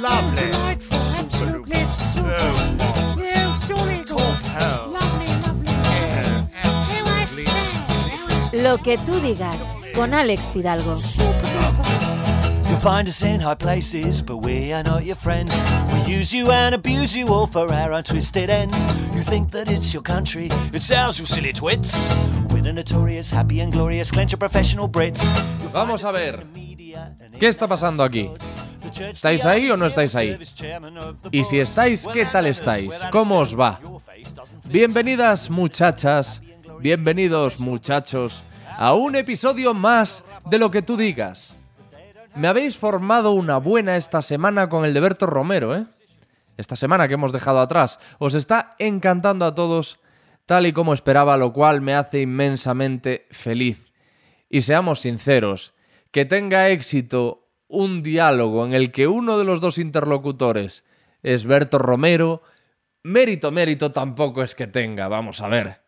Lovely. Delightful. Super Absolutely So super. Yeah, jolly good. hell. Lovely, lovely. Yeah, absolutely. Lo que tú digas, con Alex Fidalgo. You'll find us in high places, but we are not your friends. We use you and abuse you all for our own twisted ends. You think that it's your country, it's ours, you silly twits. We're the notorious, happy and glorious, clench your professional Brits. Vamos a ver. ¿Qué está pasando aquí? ¿Estáis ahí o no estáis ahí? Y si estáis, ¿qué tal estáis? ¿Cómo os va? Bienvenidas muchachas, bienvenidos muchachos a un episodio más de lo que tú digas. Me habéis formado una buena esta semana con el de Berto Romero, ¿eh? Esta semana que hemos dejado atrás. Os está encantando a todos tal y como esperaba, lo cual me hace inmensamente feliz. Y seamos sinceros, que tenga éxito un diálogo en el que uno de los dos interlocutores es Berto Romero, mérito, mérito tampoco es que tenga, vamos a ver.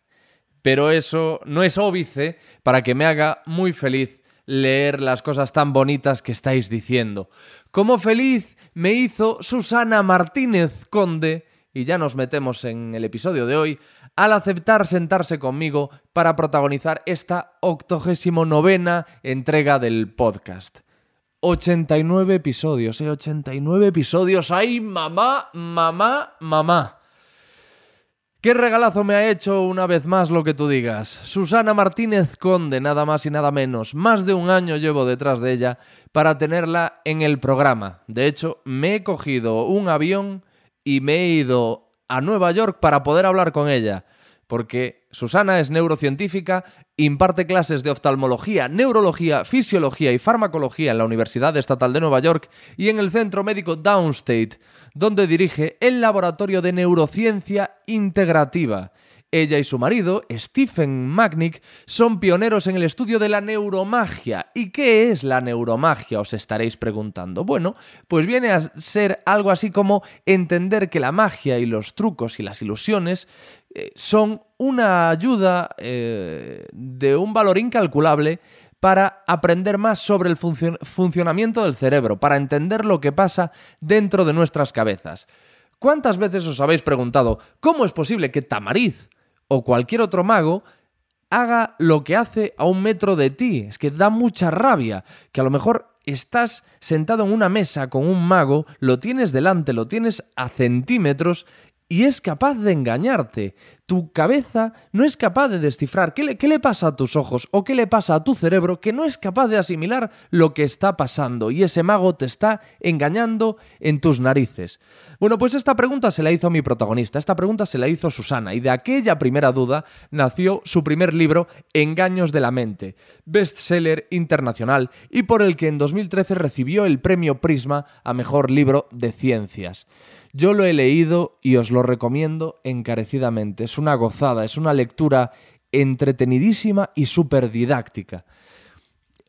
Pero eso no es óbice para que me haga muy feliz leer las cosas tan bonitas que estáis diciendo. Como feliz me hizo Susana Martínez Conde, y ya nos metemos en el episodio de hoy, al aceptar sentarse conmigo para protagonizar esta octogésimo novena entrega del podcast. 89 episodios, ¿eh? 89 episodios. ¡Ay, mamá, mamá, mamá! ¿Qué regalazo me ha hecho una vez más lo que tú digas? Susana Martínez Conde, nada más y nada menos. Más de un año llevo detrás de ella para tenerla en el programa. De hecho, me he cogido un avión y me he ido a Nueva York para poder hablar con ella. Porque Susana es neurocientífica, imparte clases de oftalmología, neurología, fisiología y farmacología en la Universidad Estatal de Nueva York y en el Centro Médico Downstate, donde dirige el Laboratorio de Neurociencia Integrativa. Ella y su marido, Stephen Magnick, son pioneros en el estudio de la neuromagia. ¿Y qué es la neuromagia? Os estaréis preguntando. Bueno, pues viene a ser algo así como entender que la magia y los trucos y las ilusiones son una ayuda eh, de un valor incalculable para aprender más sobre el funcio- funcionamiento del cerebro, para entender lo que pasa dentro de nuestras cabezas. ¿Cuántas veces os habéis preguntado cómo es posible que Tamariz o cualquier otro mago haga lo que hace a un metro de ti? Es que da mucha rabia que a lo mejor estás sentado en una mesa con un mago, lo tienes delante, lo tienes a centímetros y es capaz de engañarte. Tu cabeza no es capaz de descifrar qué le, qué le pasa a tus ojos o qué le pasa a tu cerebro que no es capaz de asimilar lo que está pasando y ese mago te está engañando en tus narices. Bueno, pues esta pregunta se la hizo mi protagonista, esta pregunta se la hizo Susana y de aquella primera duda nació su primer libro Engaños de la mente, bestseller internacional y por el que en 2013 recibió el premio Prisma a Mejor Libro de Ciencias. Yo lo he leído y os lo recomiendo encarecidamente. Es una gozada, es una lectura entretenidísima y súper didáctica.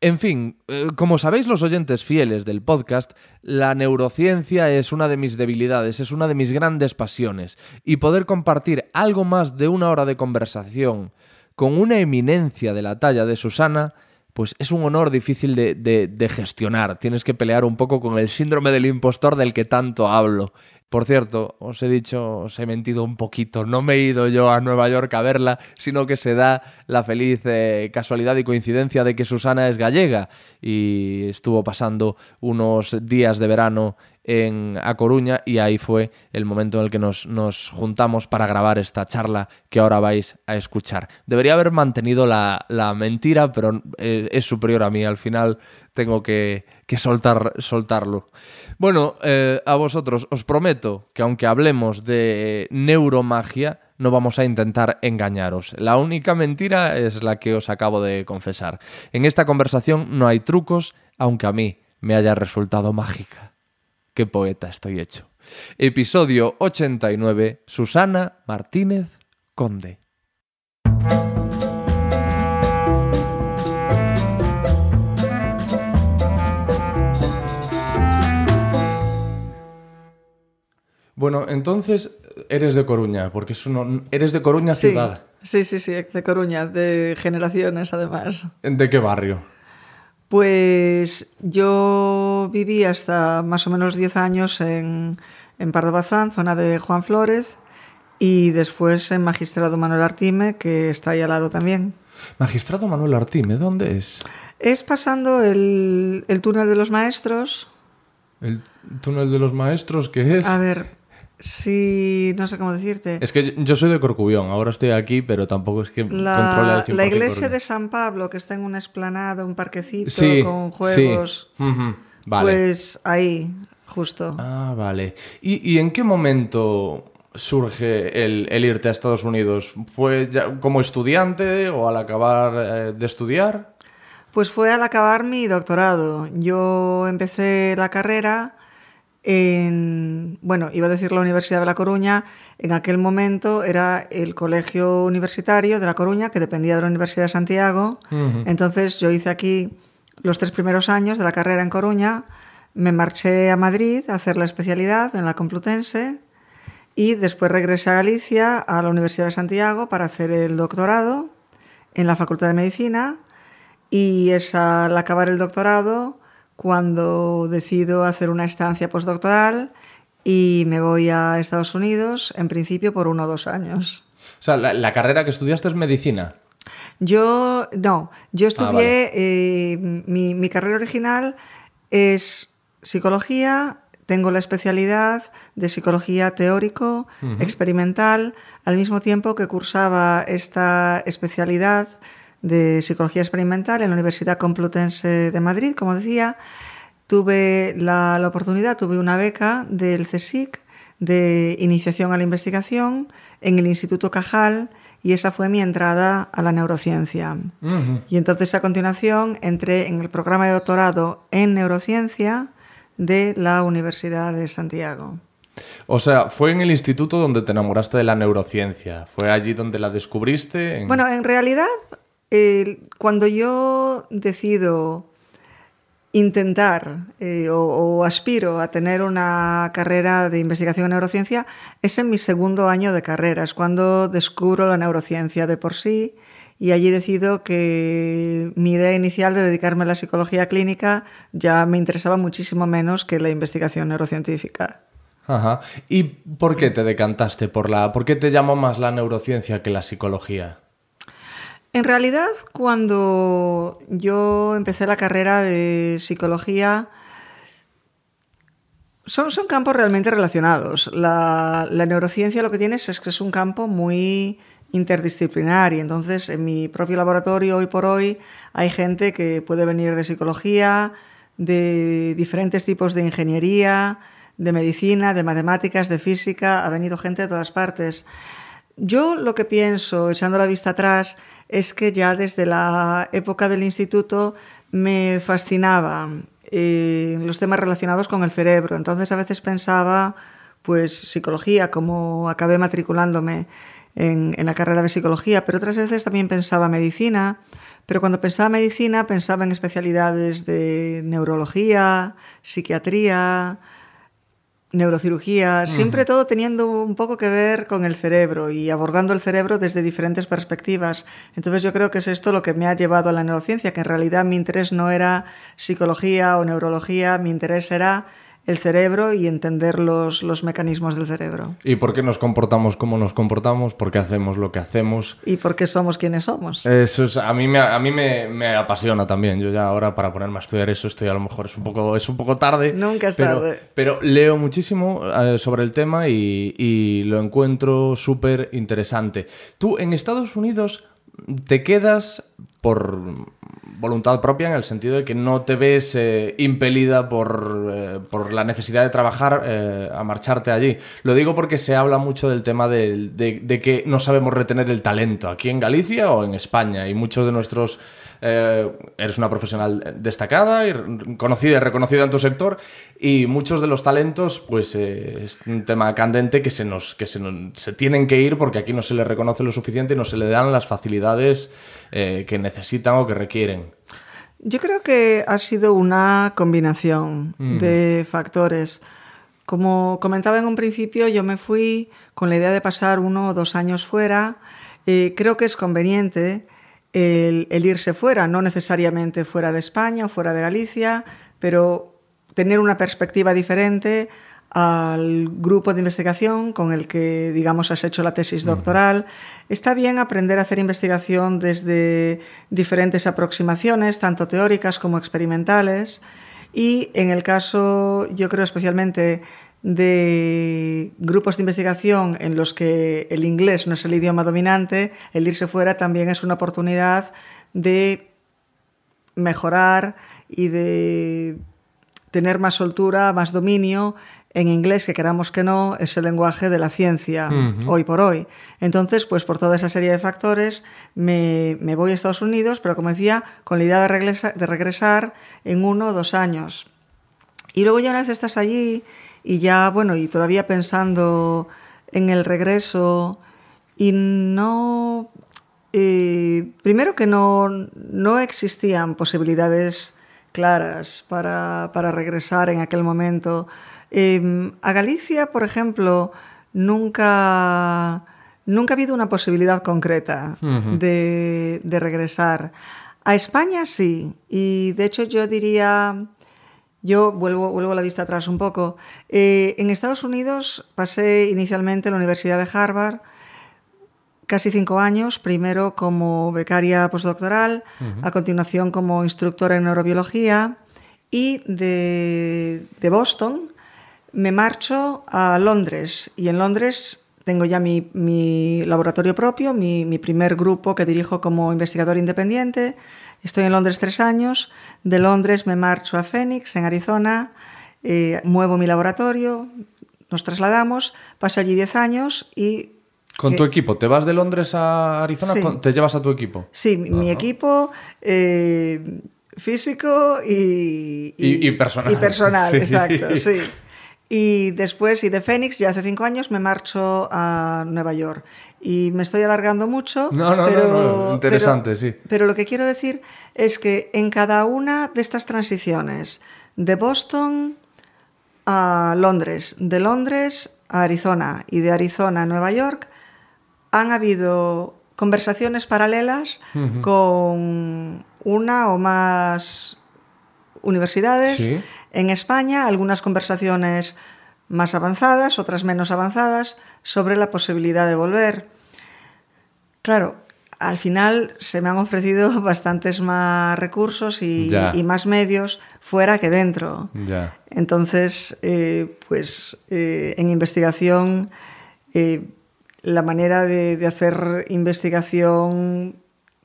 En fin, eh, como sabéis los oyentes fieles del podcast, la neurociencia es una de mis debilidades, es una de mis grandes pasiones, y poder compartir algo más de una hora de conversación con una eminencia de la talla de Susana, pues es un honor difícil de, de- de gestionar. Tienes que pelear un poco con el síndrome del impostor del que tanto hablo. Por cierto, os he dicho, os he mentido un poquito, no me he ido yo a Nueva York a verla, sino que se da la feliz eh, casualidad y coincidencia de que Susana es gallega y estuvo pasando unos días de verano en A Coruña y ahí fue el momento en el que nos, nos juntamos para grabar esta charla que ahora vais a escuchar. Debería haber mantenido la, la mentira, pero eh, es superior a mí. Al final tengo que, que soltar, soltarlo. Bueno, eh, a vosotros os prometo que aunque hablemos de neuromagia, no vamos a intentar engañaros. La única mentira es la que os acabo de confesar. En esta conversación no hay trucos, aunque a mí me haya resultado mágica. Qué poeta estoy hecho. Episodio 89, Susana Martínez Conde. Bueno, entonces eres de Coruña, porque es uno, eres de Coruña Sí, ciudad. sí, sí, sí, de Coruña, de generaciones además. ¿De qué barrio? Pues yo viví hasta más o menos 10 años en, en Pardo Bazán, zona de Juan Flórez, y después en Magistrado Manuel Artime, que está ahí al lado también. Magistrado Manuel Artime, ¿dónde es? Es pasando el, el túnel de los maestros. El túnel de los maestros, ¿qué es? A ver, si no sé cómo decirte. Es que yo soy de Corcubión, ahora estoy aquí, pero tampoco es que controle La, al 100% la iglesia de San Pablo, que está en una esplanada, un parquecito Sí, con juegos. sí. Vale. Pues ahí, justo. Ah, vale. ¿Y, y en qué momento surge el, el irte a Estados Unidos? ¿Fue ya como estudiante o al acabar eh, de estudiar? Pues fue al acabar mi doctorado. Yo empecé la carrera en, bueno, iba a decir la Universidad de La Coruña, en aquel momento era el Colegio Universitario de La Coruña, que dependía de la Universidad de Santiago. Entonces yo hice aquí los tres primeros años de la carrera en Coruña, me marché a Madrid a hacer la especialidad en la Complutense y después regresé a Galicia, a la Universidad de Santiago, para hacer el doctorado en la Facultad de Medicina y es al acabar el doctorado cuando decido hacer una estancia postdoctoral y me voy a Estados Unidos, en principio por uno o dos años. O sea, la, la carrera que estudiaste es medicina. Yo, no, yo estudié, Ah, vale. eh, mi, mi carrera original es psicología, tengo la especialidad de psicología teórico, experimental, al mismo tiempo que cursaba esta especialidad de psicología experimental en la Universidad Complutense de Madrid, como decía, tuve la, la oportunidad, tuve una beca del CSIC de iniciación a la investigación en el Instituto Cajal y esa fue mi entrada a la neurociencia. Y entonces a continuación entré en el programa de doctorado en neurociencia de la Universidad de Santiago. O sea, fue en el instituto donde te enamoraste de la neurociencia. Fue allí donde la descubriste. en- Bueno, en realidad, cuando yo decido intentar eh, o, o aspiro a tener una carrera de investigación en neurociencia, es en mi segundo año de carrera, es cuando descubro la neurociencia de por sí y allí decido que mi idea inicial de dedicarme a la psicología clínica ya me interesaba muchísimo menos que la investigación neurocientífica. Ajá. ¿Y por qué te decantaste por la... ¿Por qué te llamó más la neurociencia que la psicología? En realidad, cuando yo empecé la carrera de psicología, son, son campos realmente relacionados. La, neurociencia lo que tiene es, es que es un campo muy interdisciplinar y entonces en mi propio laboratorio hoy por hoy hay gente que puede venir de psicología, de diferentes tipos de ingeniería, de medicina, de matemáticas, de física, ha venido gente de todas partes. Yo lo que pienso, echando la vista atrás, es que ya desde la época del instituto me fascinaba eh, los temas relacionados con el cerebro. Entonces a veces pensaba, pues, psicología, como acabé matriculándome en, en la carrera de psicología, pero otras veces también pensaba medicina. Pero cuando pensaba medicina pensaba en especialidades de neurología, psiquiatría, neurocirugía, siempre todo teniendo un poco que ver con el cerebro y abordando el cerebro desde diferentes perspectivas. Entonces yo creo que es esto lo que me ha llevado a la neurociencia, que en realidad mi interés no era psicología o neurología, mi interés era el cerebro y entender los, los mecanismos del cerebro. ¿Y por qué nos comportamos como nos comportamos? ¿Por qué hacemos lo que hacemos? Y por qué somos quienes somos. Eso es- a mí, me, a mí me, me apasiona también. Yo ya ahora para ponerme a estudiar eso estoy a lo mejor es un poco, es un poco tarde. Nunca es pero, tarde. Pero leo muchísimo eh, sobre el tema y, y lo encuentro súper interesante. Tú en Estados Unidos te quedas por voluntad propia en el sentido de que no te ves eh, impelida por, eh, por la necesidad de trabajar eh, a marcharte allí. Lo digo porque se habla mucho del tema de, de que no sabemos retener el talento aquí en Galicia o en España y muchos de nuestros... eh, eres una profesional destacada y conocida y reconocida en tu sector y muchos de los talentos pues es un tema candente que se nos que se, se tienen que ir porque aquí no se les reconoce lo suficiente y no se le dan las facilidades eh, que necesitan o que requieren. Yo creo que ha sido una combinación de factores. Como comentaba en un principio, yo me fui con la idea de pasar uno o dos años fuera. Eh, creo que es conveniente el, el irse fuera, no necesariamente fuera de España o fuera de Galicia, pero tener una perspectiva diferente al grupo de investigación con el que, digamos, has hecho la tesis doctoral. Está bien aprender a hacer investigación desde diferentes aproximaciones, tanto teóricas como experimentales. Y en el caso, yo creo especialmente de grupos de investigación en los que el inglés no es el idioma dominante, el irse fuera también es una oportunidad de mejorar y de tener más soltura, más dominio en inglés, que queramos que no, es el lenguaje de la ciencia hoy por hoy. Entonces, pues por toda esa serie de factores, me, me voy a Estados Unidos, pero como decía, con la idea de, regresa- de regresar en uno o dos años. Y luego ya una vez estás allí y ya, bueno, y todavía pensando en el regreso y no... eh, primero que no, no existían posibilidades claras para, para regresar en aquel momento. Eh, a Galicia, por ejemplo, nunca, nunca ha habido una posibilidad concreta de regresar. A España sí, y de hecho yo diría, yo vuelvo, vuelvo la vista atrás un poco. Eh, en Estados Unidos pasé inicialmente en la Universidad de Harvard casi cinco años, primero como becaria postdoctoral, a continuación como instructora en neurobiología y de, de Boston me marcho a Londres y en Londres tengo ya mi, mi laboratorio propio, mi, mi primer grupo que dirijo como investigador independiente. Estoy en Londres tres años. De Londres me marcho a Phoenix, en Arizona. eh, muevo mi laboratorio, nos trasladamos, paso allí diez años y Con tu equipo, ¿te vas de Londres a Arizona? Sí. ¿Te llevas a tu equipo? Sí, mi, equipo eh, físico y, Y- y personal. y personal, Sí. exacto, sí. Y después, y de Phoenix, ya hace cinco años, me marcho a Nueva York. Y me estoy alargando mucho. No, no, no, pero, no, interesante, pero- sí. Pero lo que quiero decir es que en cada una de estas transiciones, de Boston a Londres, de Londres a Arizona y de Arizona a Nueva York, han habido conversaciones paralelas con una o más universidades. Sí. En España, algunas conversaciones más avanzadas, otras menos avanzadas, sobre la posibilidad de volver. Claro, al final se me han ofrecido bastantes más recursos y, más medios fuera que dentro. Ya. Entonces, eh, pues eh, en investigación, eh, la manera de, de hacer investigación,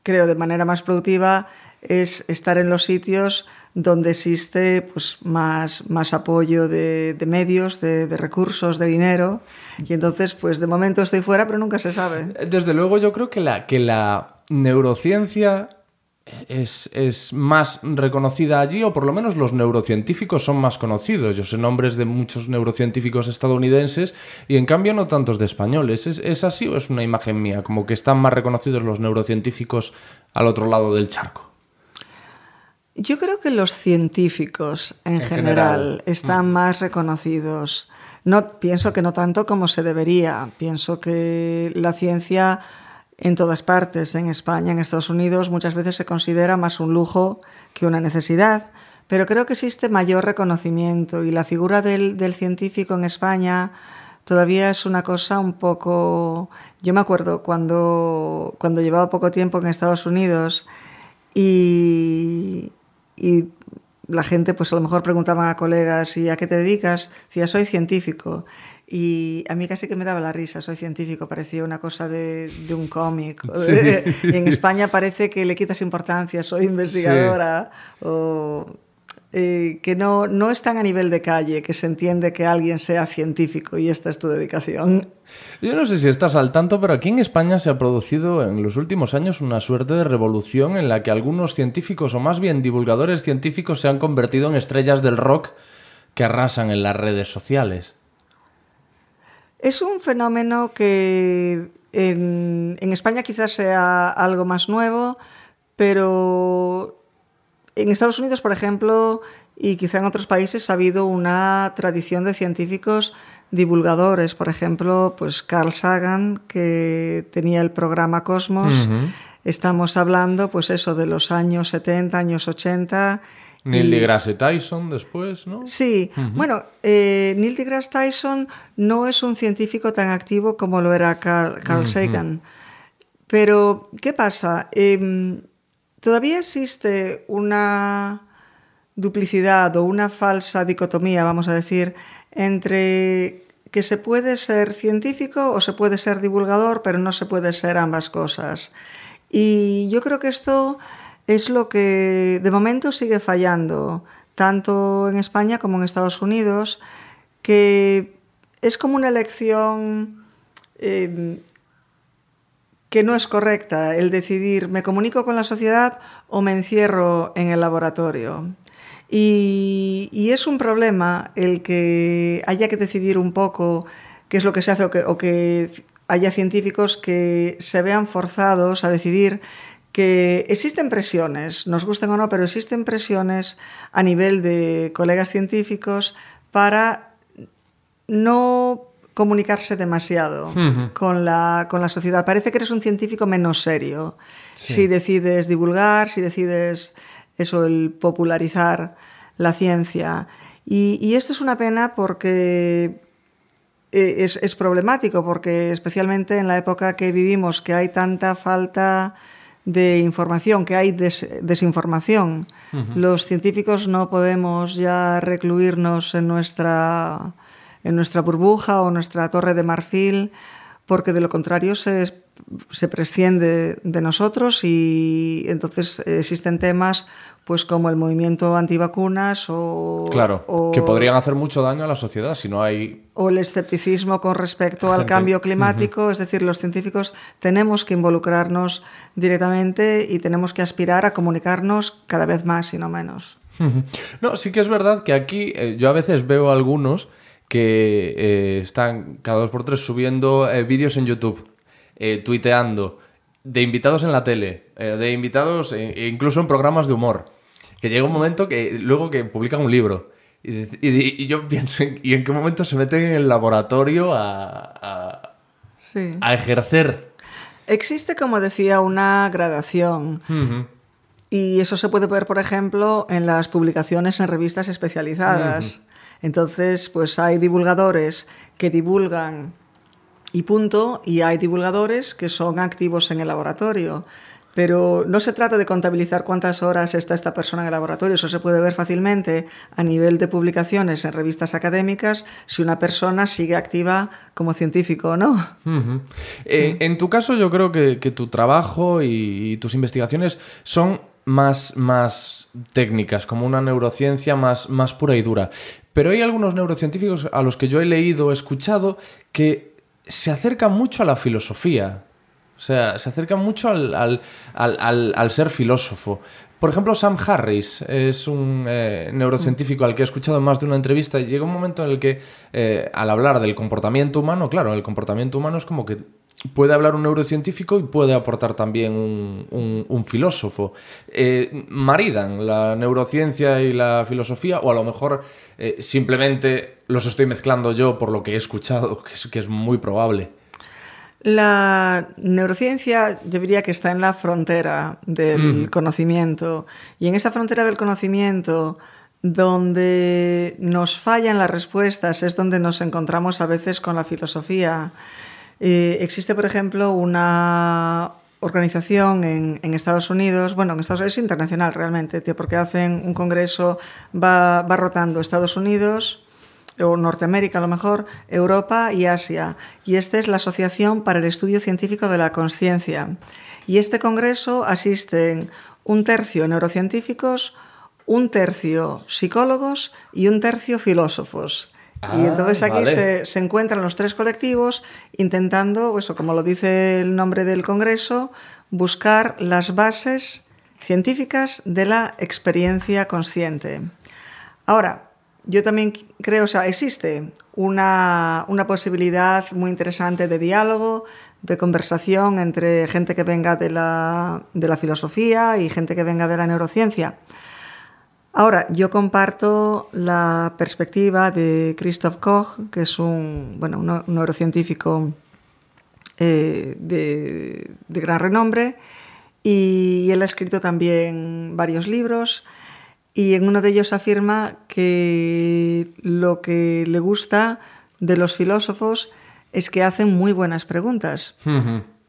creo, de manera más productiva, es estar en los sitios donde existe pues, más, más apoyo de, medios, de, de recursos, de dinero. Y entonces, pues de momento estoy fuera, pero nunca se sabe. Desde luego yo creo que la, que la neurociencia es, es más reconocida allí, o por lo menos los neurocientíficos son más conocidos. Yo sé nombres de muchos neurocientíficos estadounidenses y en cambio no tantos de españoles. ¿Es, es así o es una imagen mía? Como que están más reconocidos los neurocientíficos al otro lado del charco. Yo creo que los científicos en, En general, general. están más reconocidos. No pienso que no tanto como se debería. Pienso que la ciencia en todas partes, en España, en Estados Unidos, muchas veces se considera más un lujo que una necesidad. Pero creo que existe mayor reconocimiento y la figura del, del científico en España todavía es una cosa un poco... Yo me acuerdo cuando, cuando llevaba poco tiempo en Estados Unidos y, y la gente pues a lo mejor preguntaba a colegas ¿y a qué te dedicas? Decía, soy científico. Y a mí casi que me daba la risa, soy científico, parecía una cosa de, de un cómic. Sí. Y en España parece que le quitas importancia, soy investigadora, o eh, que no, no están a nivel de calle, que se entiende que alguien sea científico y esta es tu dedicación. Yo no sé si estás al tanto, pero aquí en España se ha producido en los últimos años una suerte de revolución en la que algunos científicos, o más bien divulgadores científicos, se han convertido en estrellas del rock que arrasan en las redes sociales. Es un fenómeno que en, en España quizás sea algo más nuevo, pero en Estados Unidos, por ejemplo, y quizá en otros países ha habido una tradición de científicos divulgadores. Por ejemplo, pues Carl Sagan, que tenía el programa Cosmos, estamos hablando, pues eso, de los años 70, años 80. Neil y- deGrasse Tyson después, ¿no? Sí, bueno, eh, Neil deGrasse Tyson no es un científico tan activo como lo era Carl, Carl Sagan. Pero, ¿qué pasa? Em, todavía existe una duplicidad o una falsa dicotomía, vamos a decir, entre que se puede ser científico o se puede ser divulgador, pero no se puede ser ambas cosas. Y yo creo que esto es lo que de momento sigue fallando, tanto en España como en Estados Unidos, que es como una elección eh, que no es correcta, el decidir, ¿me comunico con la sociedad o me encierro en el laboratorio? Y, es un problema el que haya que decidir un poco qué es lo que se hace o que, o que haya científicos que se vean forzados a decidir que existen presiones, nos gusten o no, pero existen presiones a nivel de colegas científicos para no comunicarse demasiado con, la, con la sociedad. Parece que eres un científico menos serio. Si decides divulgar, si decides eso, el popularizar la ciencia. Y, y esto es una pena porque eh, es, es problemático, porque especialmente en la época que vivimos, que hay tanta falta de información, que hay des- desinformación. Los científicos no podemos ya recluirnos en nuestra, en nuestra burbuja o nuestra torre de marfil, porque de lo contrario se, se presciende de nosotros y entonces existen temas pues como el movimiento antivacunas o, Claro, o- que podrían hacer mucho daño a la sociedad si no hay... o el escepticismo con respecto al cambio climático, es decir, los científicos tenemos que involucrarnos directamente y tenemos que aspirar a comunicarnos cada vez más y no menos. No, sí que es verdad que aquí eh, yo a veces veo algunos que eh, están cada dos por tres subiendo eh, vídeos en YouTube, eh, tuiteando, de invitados en la tele, eh, de invitados e incluso en programas de humor, que llega un momento que luego que publican un libro. Y, yo pienso, en- ¿y en qué momento se meten en el laboratorio a, a- Sí. a ejercer? Existe, como decía, una gradación. Y eso se puede ver, por ejemplo, en las publicaciones en revistas especializadas. Entonces, pues hay divulgadores que divulgan y punto, y hay divulgadores que son activos en el laboratorio. Pero no se trata de contabilizar cuántas horas está esta persona en el laboratorio, eso se puede ver fácilmente a nivel de publicaciones en revistas académicas si una persona sigue activa como científico o no. Eh, en tu caso, yo creo que, que tu trabajo y, y tus investigaciones son más, más técnicas, como una neurociencia más, más pura y dura. Pero hay algunos neurocientíficos a los que yo he leído, he escuchado, que se acercan mucho a la filosofía. O sea, se acercan mucho al, al- al- al- ser filósofo. Por ejemplo, Sam Harris es un eh, neurocientífico al que he escuchado más de una entrevista llega un momento en el que, eh, al hablar del comportamiento humano, claro, el comportamiento humano es como que puede hablar un neurocientífico y puede aportar también un, un- un filósofo. Eh, maridan la neurociencia y la filosofía, o a lo mejor eh, simplemente los estoy mezclando yo por lo que he escuchado, que es, que es muy probable. La neurociencia yo diría que está en la frontera del conocimiento y en esa frontera del conocimiento donde nos fallan las respuestas es donde nos encontramos a veces con la filosofía. Eh, existe, por ejemplo, una organización en, en Estados Unidos, bueno, en Estados Unidos es internacional realmente, tío, porque hacen un congreso, va, va rotando Estados Unidos, o Norteamérica a lo mejor, Europa y Asia. Y esta es la Asociación para el Estudio Científico de la Conciencia. Y este congreso asisten un tercio neurocientíficos, un tercio psicólogos y un tercio filósofos. Y Ah, entonces aquí vale. se, se encuentran los tres colectivos intentando, eso como lo dice el nombre del congreso, buscar las bases científicas de la experiencia consciente. Ahora, yo también creo, o sea, existe una, una posibilidad muy interesante de diálogo, de conversación entre gente que venga de la, de la filosofía y gente que venga de la neurociencia. Ahora, yo comparto la perspectiva de Christoph Koch, que es un, bueno, un neu- neurocientífico eh, de, de gran renombre, y él ha escrito también varios libros y en uno de ellos afirma que lo que le gusta de los filósofos es que hacen muy buenas preguntas,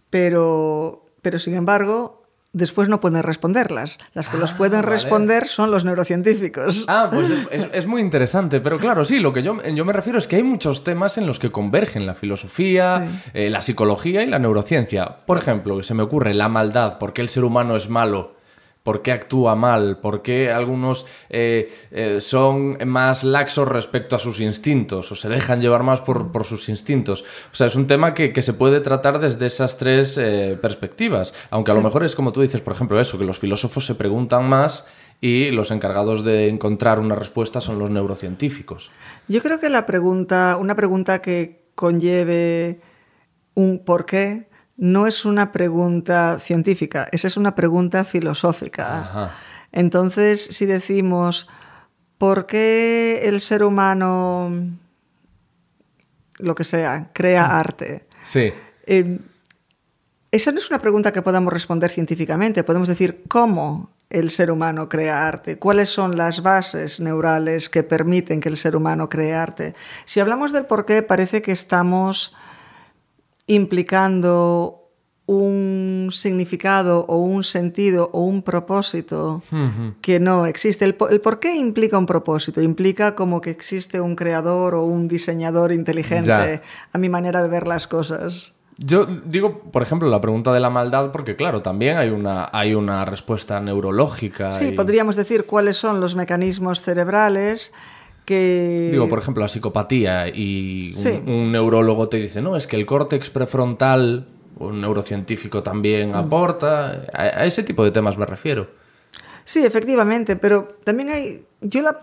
pero, pero sin embargo después no pueden responderlas. Las que los Ah, pueden vale. responder son los neurocientíficos. Ah, pues es, es- es muy interesante, pero claro, sí, lo que yo, yo me refiero es que hay muchos temas en los que convergen la filosofía, Sí. eh, la psicología y la neurociencia. Por ejemplo, se me ocurre la maldad, por qué el ser humano es malo, por qué actúa mal, por qué algunos eh, eh, son más laxos respecto a sus instintos o se dejan llevar más por, por sus instintos. O sea, es un tema que, que se puede tratar desde esas tres eh, perspectivas, aunque a lo mejor es como tú dices, por ejemplo, eso, que los filósofos se preguntan más y los encargados de encontrar una respuesta son los neurocientíficos. Yo creo que la pregunta, una pregunta que conlleve un por qué, no es una pregunta científica, esa es una pregunta filosófica. Ajá. Entonces, si decimos, ¿por qué el ser humano, lo que sea, crea arte? Sí. Eh, esa no es una pregunta que podamos responder científicamente. Podemos decir cómo el ser humano crea arte, cuáles son las bases neurales que permiten que el ser humano cree arte. Si hablamos del por qué, parece que estamos implicando un significado o un sentido o un propósito que no existe. El, po- el por qué implica un propósito, implica como que existe un creador o un diseñador inteligente, Ya. a mi manera de ver las cosas. Yo digo, por ejemplo, la pregunta de la maldad, porque claro, también hay una, hay una respuesta neurológica. Sí, y- podríamos decir cuáles son los mecanismos cerebrales que... Digo, por ejemplo, la psicopatía y un, Sí. un neurólogo te dice, no, es que el córtex prefrontal, un neurocientífico Mm. también aporta. A, a ese tipo de temas me refiero. Sí, efectivamente, pero también hay... Yo la...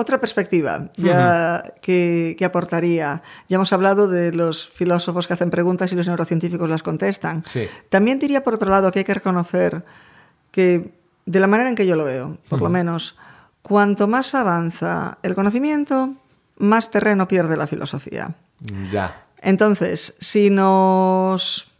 Otra perspectiva ya que, que aportaría. Ya hemos hablado de los filósofos que hacen preguntas y los neurocientíficos las contestan. Sí. También diría, por otro lado, que hay que reconocer que, de la manera en que yo lo veo, por lo menos, cuanto más avanza el conocimiento, más terreno pierde la filosofía. Ya. Entonces, si nos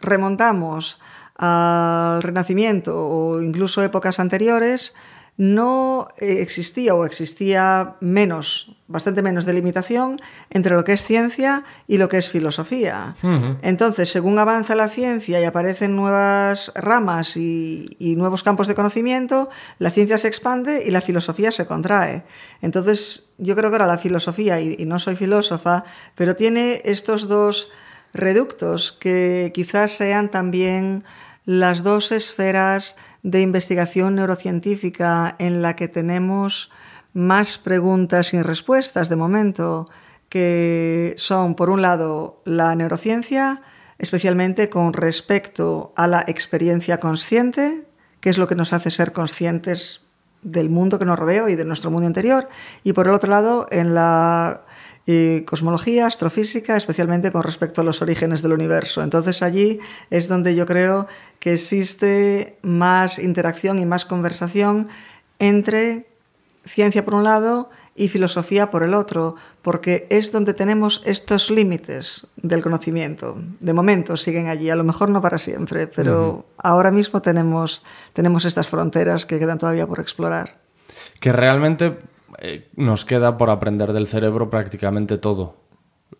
remontamos al Renacimiento o incluso épocas anteriores, no eh, existía o existía menos, bastante menos delimitación entre lo que es ciencia y lo que es filosofía. Entonces, según avanza la ciencia y aparecen nuevas ramas y, y nuevos campos de conocimiento, la ciencia se expande y la filosofía se contrae. Entonces, yo creo que ahora la filosofía, y, y no soy filósofa, pero tiene estos dos reductos que quizás sean también las dos esferas de investigación neurocientífica en la que tenemos más preguntas sin respuestas de momento, que son, por un lado, la neurociencia, especialmente con respecto a la experiencia consciente, que es lo que nos hace ser conscientes del mundo que nos rodea y de nuestro mundo interior, y por el otro lado, en la eh, cosmología, astrofísica, especialmente con respecto a los orígenes del universo. Entonces allí es donde yo creo que existe más interacción y más conversación entre ciencia por un lado y filosofía por el otro, porque es donde tenemos estos límites del conocimiento. De momento siguen allí, a lo mejor no para siempre, pero ahora mismo tenemos, tenemos estas fronteras que quedan todavía por explorar. Que realmente eh, nos queda por aprender del cerebro prácticamente todo.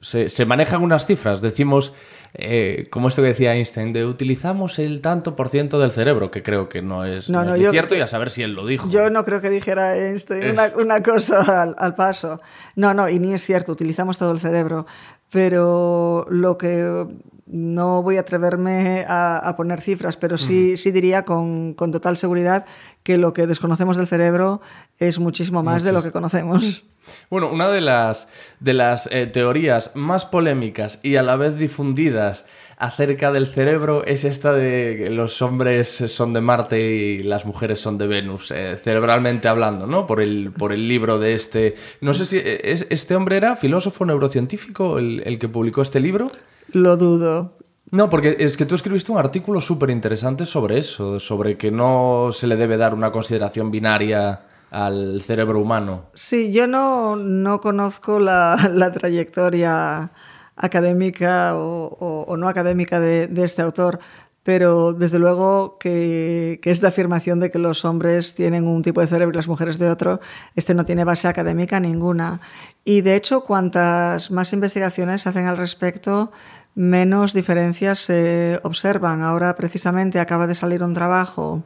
Se, se manejan unas cifras, decimos, eh, como esto que decía Einstein, de utilizamos el tanto por ciento del cerebro, que creo que no es, No, no yo- cierto y a saber si él lo dijo. Yo no creo que dijera Einstein Es- una, una cosa al, al paso. No, no, y ni es cierto, utilizamos todo el cerebro. Pero lo que no voy a atreverme a, a poner cifras, pero sí, sí diría con, con total seguridad que lo que desconocemos del cerebro es muchísimo más de lo que conocemos. Bueno, una de las, de las eh, teorías más polémicas y a la vez difundidas acerca del cerebro es esta de que los hombres son de Marte y las mujeres son de Venus, eh, cerebralmente hablando, ¿no? Por el, por el libro de este... No sé si eh, es- este hombre era filósofo neurocientífico el, el que publicó este libro. Lo dudo. No, porque es que tú escribiste un artículo súper interesante sobre eso, sobre que no se le debe dar una consideración binaria al cerebro humano. Sí, yo no, no conozco la, la trayectoria académica o, o- o no académica de, de este autor, pero desde luego que, que esta afirmación de que los hombres tienen un tipo de cerebro y las mujeres de otro, este no tiene base académica ninguna. Y de hecho, cuantas más investigaciones se hacen al respecto, menos diferencias se observan. Ahora precisamente acaba de salir un trabajo,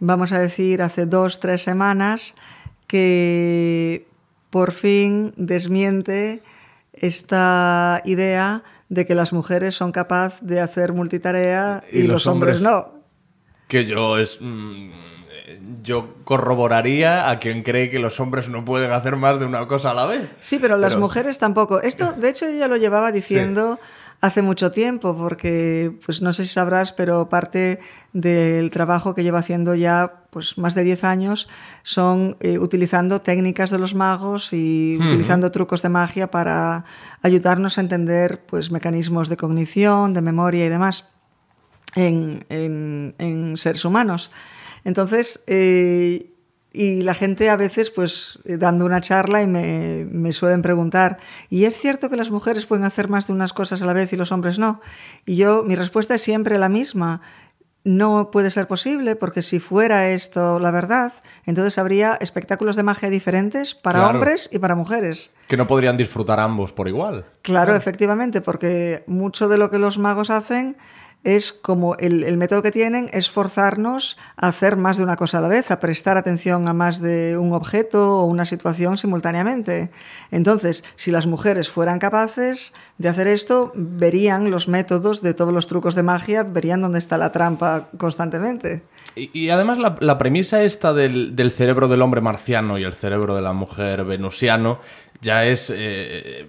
vamos a decir, hace dos, tres semanas, que por fin desmiente esta idea de que las mujeres son capaces de hacer multitarea y, Y los los hombres, hombres no. Que yo es. mm, yo corroboraría a quien cree que los hombres no pueden hacer más de una cosa a la vez. Sí, pero las mujeres tampoco. Esto, de hecho, yo ya lo llevaba diciendo hace mucho tiempo, porque, pues no sé si sabrás, pero parte del trabajo que llevo haciendo ya pues más de 10 años son eh, utilizando técnicas de los magos y utilizando trucos de magia para ayudarnos a entender pues mecanismos de cognición, de memoria y demás en, en- en seres humanos. Entonces, eh, y la gente a veces, pues, eh, dando una charla y me, me suelen preguntar, ¿y es cierto que las mujeres pueden hacer más de unas cosas a la vez y los hombres no? Y yo, mi respuesta es siempre la misma. No puede ser posible porque si fuera esto la verdad, entonces habría espectáculos de magia diferentes para Claro. hombres y para mujeres. Que no podrían disfrutar ambos por igual. Claro, efectivamente, porque mucho de lo que los magos hacen es como el, el método que tienen es forzarnos a hacer más de una cosa a la vez, a prestar atención a más de un objeto o una situación simultáneamente. Entonces, si las mujeres fueran capaces de hacer esto, verían los métodos de todos los trucos de magia, verían dónde está la trampa constantemente. Y, además la, la premisa esta del, del cerebro del hombre marciano y el cerebro de la mujer venusiano ya es, eh,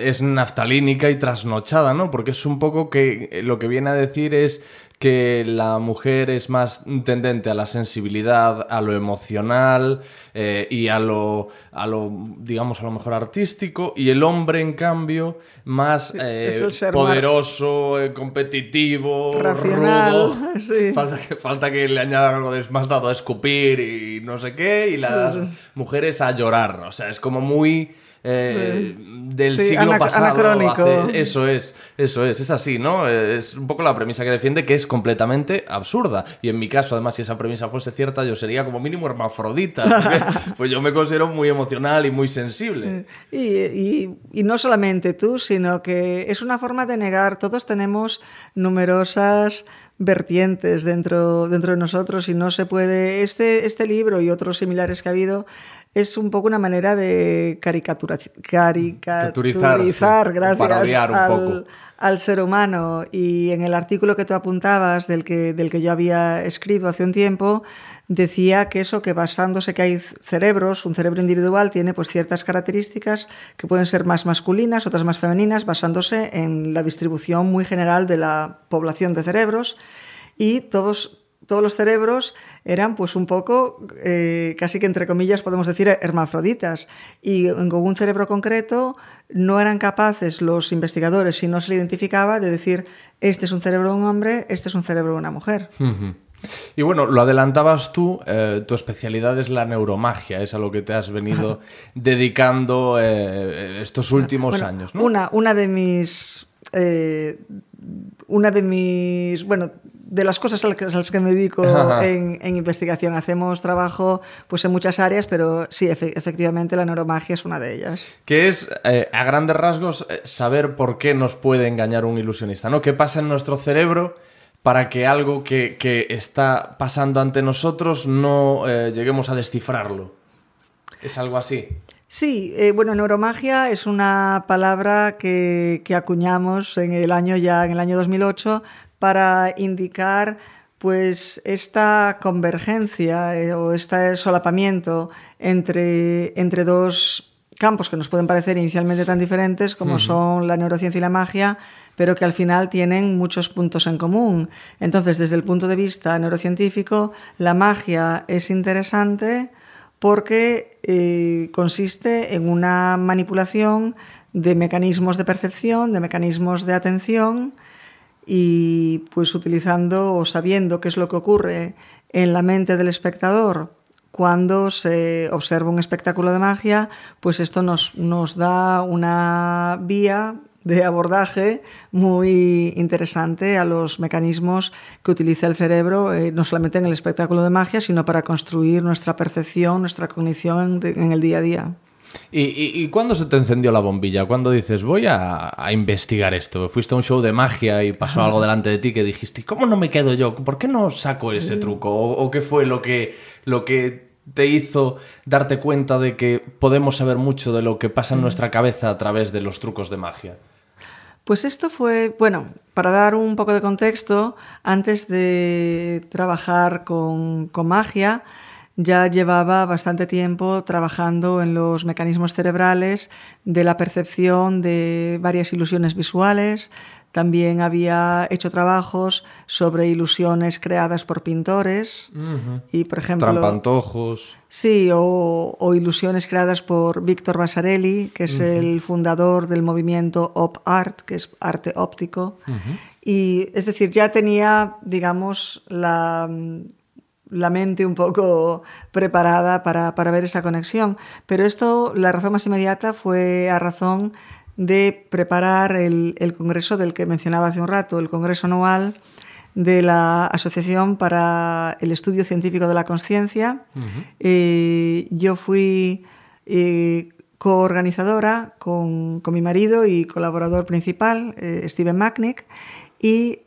es naftalínica y trasnochada, ¿no? Porque es un poco que lo que viene a decir es que la mujer es más tendente a la sensibilidad, a lo emocional eh, y a lo, a lo, digamos, a lo mejor artístico, y el hombre, en cambio, más eh, es el ser mar- poderoso, eh, competitivo, Racional, rudo. sí. Falta que, falta que le añadan algo de más dado a escupir y no sé qué, y las mujeres a llorar. O sea, es como muy eh, del Sí, siglo anac- pasado. anacrónico. hace- eso es, eso es, es así, ¿no? Es un poco la premisa que defiende que es completamente absurda. Y en mi caso, además, si esa premisa fuese cierta, yo sería como mínimo hermafrodita. porque, pues yo me considero muy emocional y muy sensible. Y, y- y no solamente tú, sino que es una forma de negar. Todos tenemos numerosas vertientes dentro, dentro de nosotros y no se puede... Este, este libro y otros similares que ha habido es un poco una manera de caricatura, caricaturizar, gracias, al, al ser humano. Y en el artículo que tú apuntabas, del que, del que yo había escrito hace un tiempo, decía que eso, que basándose que hay cerebros, un cerebro individual tiene pues ciertas características que pueden ser más masculinas, otras más femeninas, basándose en la distribución muy general de la población de cerebros. Y todos todos los cerebros eran pues un poco, eh, casi que entre comillas podemos decir hermafroditas. Y en un cerebro concreto no eran capaces los investigadores, si no se le identificaba, de decir, este es un cerebro de un hombre, este es un cerebro de una mujer. Y bueno, lo adelantabas tú, eh, tu especialidad es la neuromagia, es a lo que te has venido dedicando eh, estos últimos Bueno, años, ¿no? Una, una de mis... una de mis... Bueno, de las cosas a las que, me dedico en, en investigación. Hacemos trabajo pues, en muchas áreas, pero sí, efe- efectivamente la neuromagia es una de ellas. Que es, eh, a grandes rasgos, eh, saber por qué nos puede engañar un ilusionista, ¿no? ¿Qué pasa en nuestro cerebro para que algo que, que está pasando ante nosotros no eh, lleguemos a descifrarlo? ¿Es algo así? Sí, eh, bueno, neuromagia es una palabra que, que acuñamos en el año ya, en el año 2008, para indicar pues esta convergencia eh, o este solapamiento entre, entre dos campos que nos pueden parecer inicialmente tan diferentes como son la neurociencia y la magia, pero que al final tienen muchos puntos en común. Entonces, desde el punto de vista neurocientífico, la magia es interesante porque eh, consiste en una manipulación de mecanismos de percepción, de mecanismos de atención y pues utilizando o sabiendo qué es lo que ocurre en la mente del espectador cuando se observa un espectáculo de magia, pues esto nos, nos da una vía de abordaje muy interesante a los mecanismos que utiliza el cerebro, eh, no solamente en el espectáculo de magia, sino para construir nuestra percepción, nuestra cognición en el día a día. ¿Y, y, y cuándo se te encendió la bombilla? ¿Cuándo dices, voy a, a investigar esto? Fuiste a un show de magia y pasó algo delante de ti que dijiste, ¿cómo no me quedo yo? ¿Por qué no saco ese truco? ¿O, o qué fue lo que, lo que te hizo darte cuenta de que podemos saber mucho de lo que pasa en nuestra cabeza a través de los trucos de magia? Pues esto fue, bueno, para dar un poco de contexto, antes de trabajar con, con magia, ya llevaba bastante tiempo trabajando en los mecanismos cerebrales de la percepción de varias ilusiones visuales. También había hecho trabajos sobre ilusiones creadas por pintores. Y, por ejemplo, Trampantojos. Sí, o, o ilusiones creadas por Víctor Vasarely, que es el fundador del movimiento Op Art, que es arte óptico. Y es decir, ya tenía, digamos, la, la mente un poco preparada para, para ver esa conexión. Pero esto, la razón más inmediata fue a razón de preparar el, el congreso del que mencionaba hace un rato, el congreso anual de la Asociación para el Estudio Científico de la Conciencia. Eh, yo fui eh, coorganizadora con, con mi marido y colaborador principal, eh, Steven Macknick, y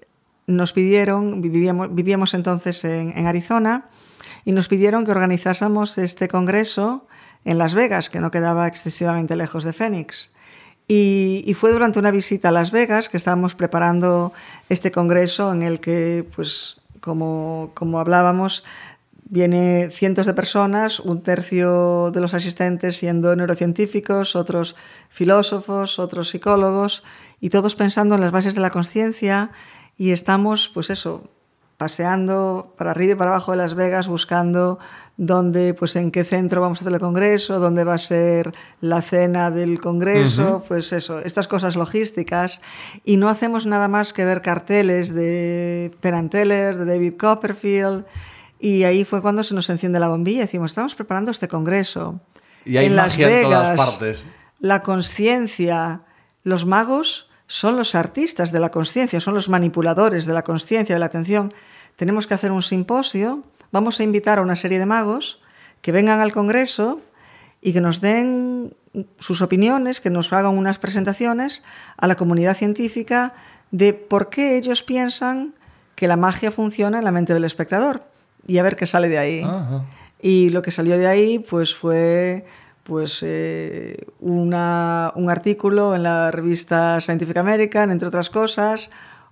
nos pidieron, vivíamos, vivíamos entonces en, Arizona, y nos pidieron que organizásemos este congreso en Las Vegas, que no quedaba excesivamente lejos de Phoenix. Y, y, fue durante una visita a Las Vegas que estábamos preparando este congreso en el que, pues, como, como hablábamos, viene cientos de personas, un tercio de los asistentes siendo neurocientíficos, otros filósofos, otros psicólogos, y todos pensando en las bases de la conciencia, y estamos, pues eso, paseando para arriba y para abajo de Las Vegas buscando dónde, pues en qué centro vamos a hacer el congreso, dónde va a ser la cena del congreso, uh -huh. pues eso, estas cosas logísticas. Y no hacemos nada más que ver carteles de Penn Teller, de David Copperfield. Y ahí fue cuando se nos enciende la bombilla. Decimos, estamos preparando este congreso. Y hay en magia Las Vegas, en todas partes. La conciencia, los magos son los artistas de la conciencia, son los manipuladores de la conciencia, de la atención. Tenemos que hacer un simposio, vamos a invitar a una serie de magos que vengan al Congreso y que nos den sus opiniones, que nos hagan unas presentaciones a la comunidad científica de por qué ellos piensan que la magia funciona en la mente del espectador y a ver qué sale de ahí. Ajá. Y lo que salió de ahí pues fue pues eh, una, un artículo en la revista Scientific American, entre otras cosas,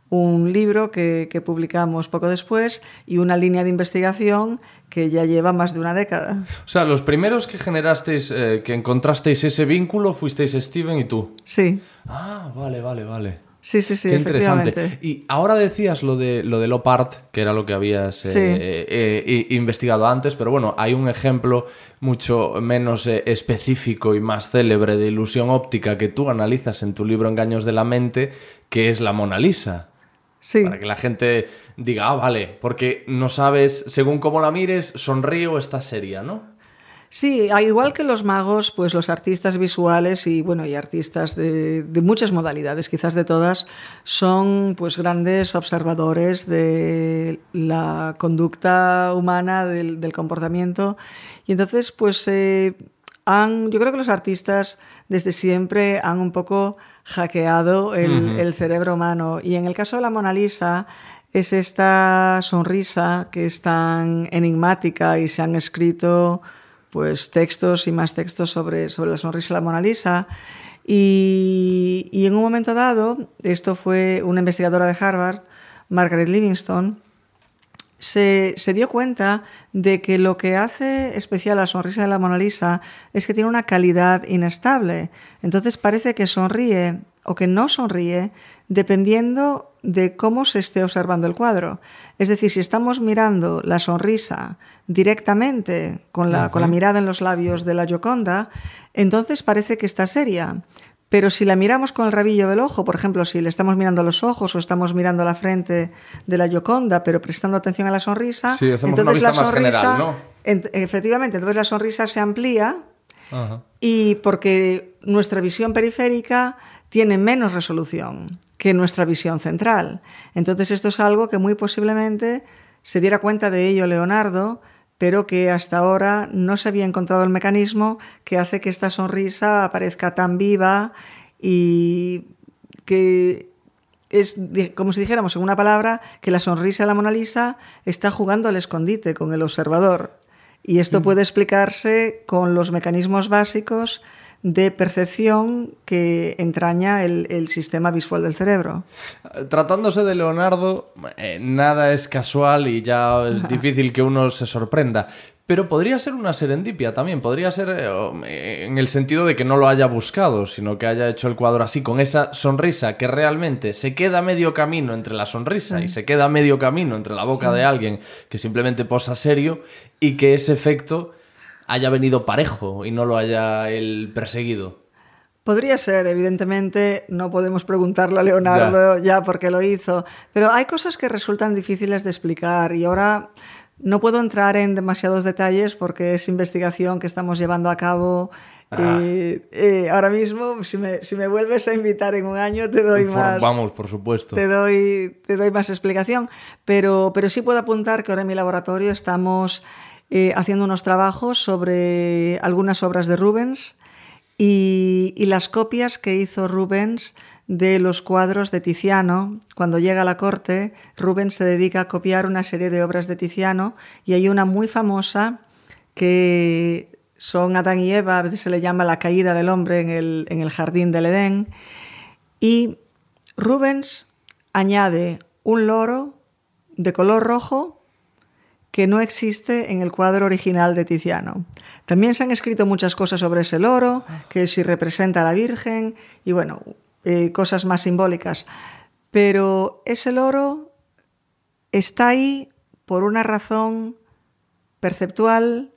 un libro que, que, publicamos poco después y una línea de investigación que ya lleva más de una década. O sea, los primeros que generasteis, eh, que encontrasteis ese vínculo, fuisteis Steven y tú. Sí. Ah, vale, vale, vale. Sí, sí, sí, Qué interesante. Y ahora decías lo de lo de Lopart, que era lo que habías eh, Sí. eh, eh, investigado antes, pero bueno, hay un ejemplo mucho menos eh, específico y más célebre de ilusión óptica que tú analizas en tu libro Engaños de la mente, que es la Mona Lisa. Sí. Para que la gente diga, ah, vale, porque no sabes, según cómo la mires, sonríe o está seria, ¿no? Sí, al igual que los magos, pues los artistas visuales y bueno, y artistas de, de, muchas modalidades, quizás de todas, son pues grandes observadores de la conducta humana, del, del comportamiento. Y entonces, pues eh, han, yo creo que los artistas desde siempre han un poco hackeado el, uh -huh. el cerebro humano. Y en el caso de la Mona Lisa, es esta sonrisa que es tan enigmática y se han escrito pues textos y más textos sobre, sobre la sonrisa de la Mona Lisa. Y, y, en un momento dado, esto fue una investigadora de Harvard, Margaret Livingston, se, se, dio cuenta de que lo que hace especial la sonrisa de la Mona Lisa es que tiene una calidad inestable. Entonces parece que sonríe o que no sonríe dependiendo de cómo se esté observando el cuadro. Es decir, si estamos mirando la sonrisa directamente, con la, uh -huh. con la mirada en los labios de la Gioconda, entonces parece que está seria. Pero si la miramos con el rabillo del ojo, por ejemplo, si le estamos mirando los ojos o estamos mirando la frente de la Gioconda, pero prestando atención a la sonrisa, sí, entonces la sonrisa, general, ¿no? en, efectivamente, entonces la sonrisa se amplía y porque nuestra visión periférica tiene menos resolución que nuestra visión central. Entonces esto es algo que muy posiblemente se diera cuenta de ello Leonardo, pero que hasta ahora no se había encontrado el mecanismo que hace que esta sonrisa aparezca tan viva y que es como si dijéramos en una palabra que la sonrisa de la Mona Lisa está jugando al escondite con el observador. Y esto puede explicarse con los mecanismos básicos de percepción que entraña el, el sistema visual del cerebro. Tratándose de Leonardo, eh, nada es casual y ya es difícil que uno se sorprenda. Pero podría ser una serendipia también, podría ser eh, en el sentido de que no lo haya buscado, sino que haya hecho el cuadro así, con esa sonrisa que realmente se queda medio camino entre la sonrisa y se queda medio camino entre la boca de alguien que simplemente posa serio y que ese efecto haya venido parejo y no lo haya él perseguido. Podría ser, evidentemente, no podemos preguntarle a Leonardo ya. por qué lo hizo, pero hay cosas que resultan difíciles de explicar y ahora no puedo entrar en demasiados detalles porque es investigación que estamos llevando a cabo. Ah. eh, ahora mismo, si me, si me vuelves a invitar en un año, te doy Por- más. vamos, por supuesto. Te doy, te doy más explicación, pero, pero sí puedo apuntar que ahora en mi laboratorio estamos eh, haciendo unos trabajos sobre algunas obras de Rubens y, las copias que hizo Rubens de los cuadros de Tiziano. Cuando llega a la corte, Rubens se dedica a copiar una serie de obras de Tiziano y hay una muy famosa que son Adán y Eva, a veces se le llama la caída del hombre en el, en el jardín del Edén. Y Rubens añade un loro de color rojo que no existe en el cuadro original de Tiziano. También se han escrito muchas cosas sobre ese loro, que si representa a la Virgen y bueno, eh, cosas más simbólicas. Pero ese loro está ahí por una razón perceptual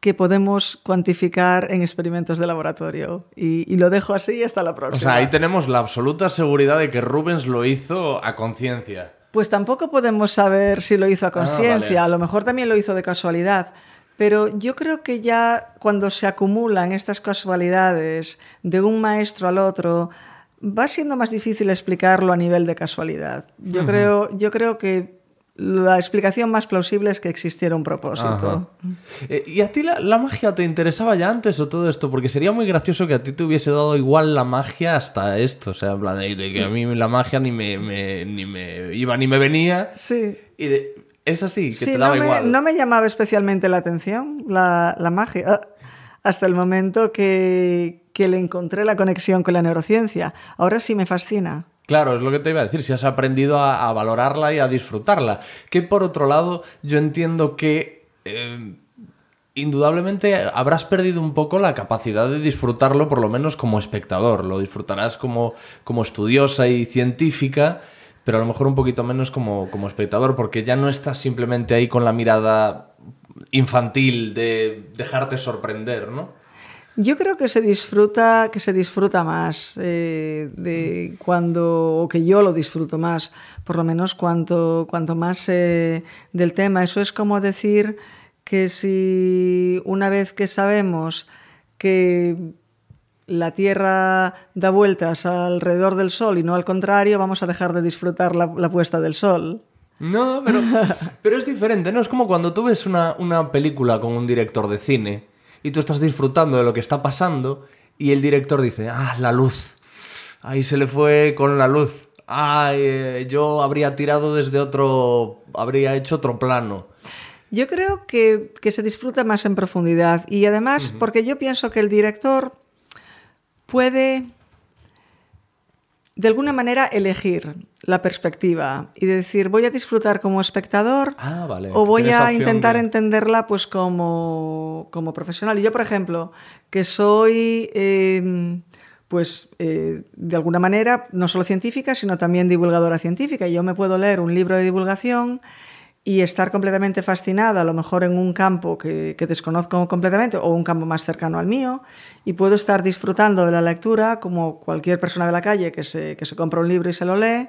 que podemos cuantificar en experimentos de laboratorio. Y, y lo dejo así hasta la O próxima. sea, ahí tenemos la absoluta seguridad de que Rubens lo hizo a conciencia. Pues tampoco podemos saber si lo hizo a conciencia, vale. a lo mejor también lo hizo de casualidad. Pero yo creo que ya cuando se acumulan estas casualidades de un maestro al otro, va siendo más difícil explicarlo a nivel de casualidad. Yo, creo, yo creo que la explicación más plausible es que existiera un propósito. Eh, ¿Y a ti la, la magia te interesaba ya antes o todo esto? Porque sería muy gracioso que a ti te hubiese dado igual la magia hasta esto. O sea, en plan de, de que a mí la magia ni me, me- ni me iba ni me venía. Sí. Y de- es así, que Sí, te daba no, me, igual. no me llamaba especialmente la atención la, la magia, ah, hasta el momento que, que le encontré la conexión con la neurociencia. Ahora sí me fascina. Claro, es lo que te iba a decir, si has aprendido a, valorarla y a disfrutarla. Que por otro lado, yo entiendo que eh, indudablemente habrás perdido un poco la capacidad de disfrutarlo, por lo menos como espectador. Lo disfrutarás como, como estudiosa y científica, pero a lo mejor un poquito menos como, como espectador, porque ya no estás simplemente ahí con la mirada infantil de dejarte sorprender, ¿no? Yo creo que se disfruta, que se disfruta más eh, de cuando, o que yo lo disfruto más, por lo menos cuanto, cuanto más eh, del tema. Eso es como decir que si una vez que sabemos que la Tierra da vueltas alrededor del Sol y no al contrario, vamos a dejar de disfrutar la, la puesta del Sol. No, pero, pero es diferente, ¿no? Es como cuando tú ves una, una película con un director de cine y tú estás disfrutando de lo que está pasando y el director dice, ah, la luz. Ahí se le fue con la luz. Ah, eh, yo habría tirado desde otro, habría hecho otro plano. Yo creo que, que se disfruta más en profundidad y además porque yo pienso que el director puede de alguna manera elegir la perspectiva y decir voy a disfrutar como espectador Ah, vale, o voy a intentar de- entenderla pues como, como profesional. Y yo, por ejemplo, que soy eh, pues eh, de alguna manera no solo científica, sino también divulgadora científica. Y yo me puedo leer un libro de divulgación y estar completamente fascinada, a lo mejor en un campo que, que desconozco completamente o un campo más cercano al mío, y puedo estar disfrutando de la lectura como cualquier persona de la calle que se, que se compra un libro y se lo lee,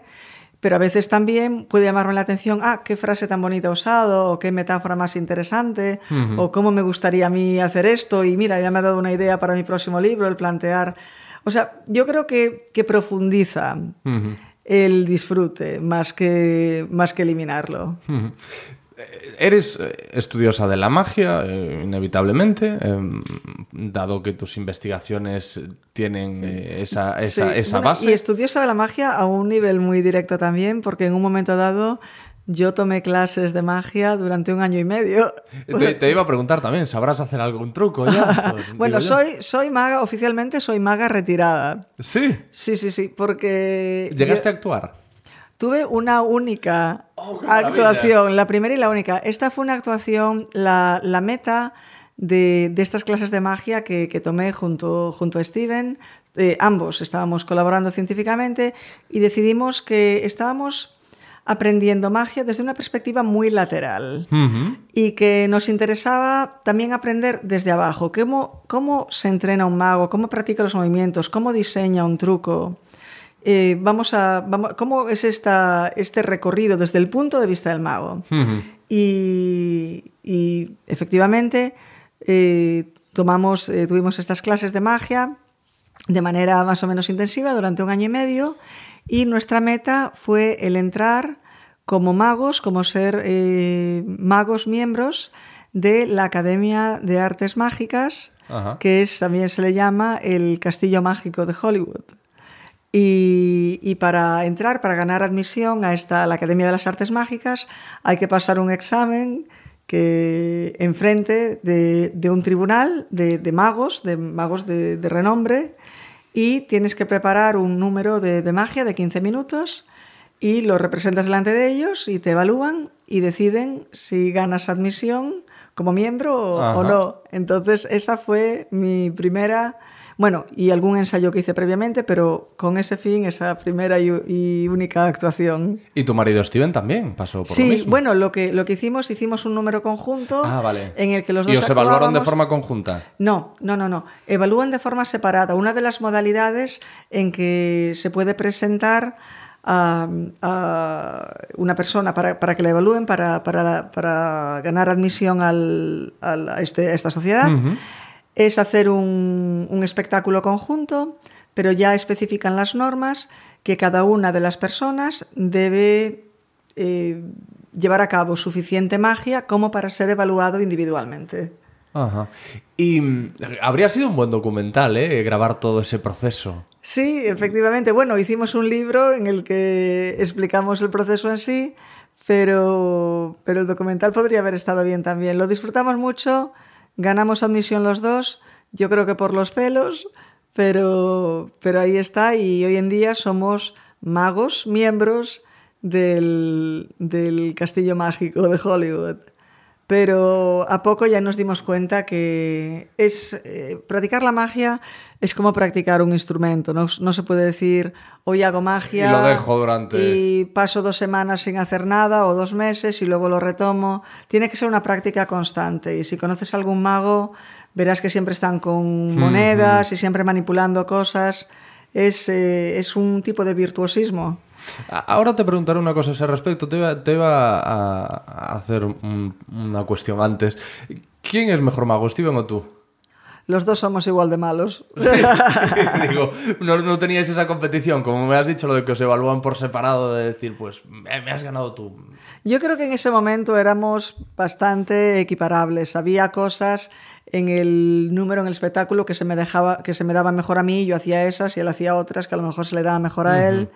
pero a veces también puede llamarme la atención, ah, qué frase tan bonita usado, o qué metáfora más interesante, o cómo me gustaría a mí hacer esto, y mira, ya me ha dado una idea para mi próximo libro, el plantear O sea, yo creo que, que profundiza el disfrute más que, más que eliminarlo. Eres eh, estudiosa de la magia, eh, inevitablemente, eh, dado que tus investigaciones tienen eh, esa, esa, Sí, esa bueno, base. Y estudiosa de la magia a un nivel muy directo también, porque en un momento dado yo tomé clases de magia durante un año y medio. Te, te iba a preguntar también, ¿sabrás hacer algún truco ya? Pues, bueno, soy, soy maga, oficialmente soy maga retirada. Sí. Sí, sí, sí, porque... ¿Llegaste yo a actuar? Tuve una única Oh, actuación, la primera y la única. Esta fue una actuación, la, la meta de, de estas clases de magia que, que tomé junto, junto a Steven. Eh, ambos estábamos colaborando científicamente y decidimos que estábamos aprendiendo magia desde una perspectiva muy lateral. Y que nos interesaba también aprender desde abajo. Cómo, cómo se entrena un mago, cómo practica los movimientos, cómo diseña un truco. Eh, vamos a, vamos, ¿Cómo es esta, este recorrido desde el punto de vista del mago? y, y, efectivamente eh, tomamos, eh, tuvimos estas clases de magia de manera más o menos intensiva durante un año y medio y nuestra meta fue el entrar como magos, como ser eh, magos miembros de la Academia de Artes Mágicas, Ajá. que es, también se le llama el Castillo Mágico de Hollywood. Y, y para entrar, para ganar admisión a, esta, a la Academia de las Artes Mágicas, hay que pasar un examen que enfrente de, de un tribunal de, de magos, de magos de, de renombre, y tienes que preparar un número de, de magia de 15 minutos y lo representas delante de ellos y te evalúan y deciden si ganas admisión como miembro o, o no. Entonces esa fue mi primera, bueno, y algún ensayo que hice previamente, pero con ese fin, esa primera y, y única actuación. Y tu marido Steven también pasó por lo Sí, mismo. bueno, lo que, lo que hicimos, hicimos un número conjunto Ah, vale. en el que los dos ¿Y os evaluaron de forma conjunta? no, no, no, no. Evalúan de forma separada. Una de las modalidades en que se puede presentar a, a una persona para, para que la evalúen, para, para- para ganar admisión al- al- a, este- a esta sociedad, es hacer un, un espectáculo conjunto, pero ya especifican las normas que cada una de las personas debe eh, llevar a cabo suficiente magia como para ser evaluado individualmente. Ajá. Y mm, habría sido un buen documental, ¿eh? Grabar todo ese proceso. Sí, efectivamente. Bueno, hicimos un libro en el que explicamos el proceso en sí, pero, pero el documental podría haber estado bien también. Lo disfrutamos mucho, ganamos admisión los dos, yo creo que por los pelos, pero, pero ahí está y hoy en día somos magos, miembros del, del Castillo Mágico de Hollywood. Pero a poco ya nos dimos cuenta que es eh, practicar la magia es como practicar un instrumento. No, no se puede decir hoy hago magia Y lo dejo durante- y paso dos semanas sin hacer nada o dos meses y luego lo retomo. Tiene que ser una práctica constante. Y si conoces a algún mago, verás que siempre están con monedas y siempre manipulando cosas. Es, eh, es un tipo de virtuosismo. Ahora te preguntaré una cosa a ese respecto. Te iba, te iba a, a hacer un- una cuestión antes. ¿Quién es mejor mago, Steven o tú? Los dos somos igual de malos. Digo, no, no teníais esa competición, como me has dicho lo de que os evalúan por separado, de decir, pues me, me has ganado tú. Yo creo que en ese momento éramos bastante equiparables. Había cosas en el número, en el espectáculo, que se me dejaba, que se me daba mejor a mí, yo hacía esas y él hacía otras que a lo mejor se le daba mejor a él.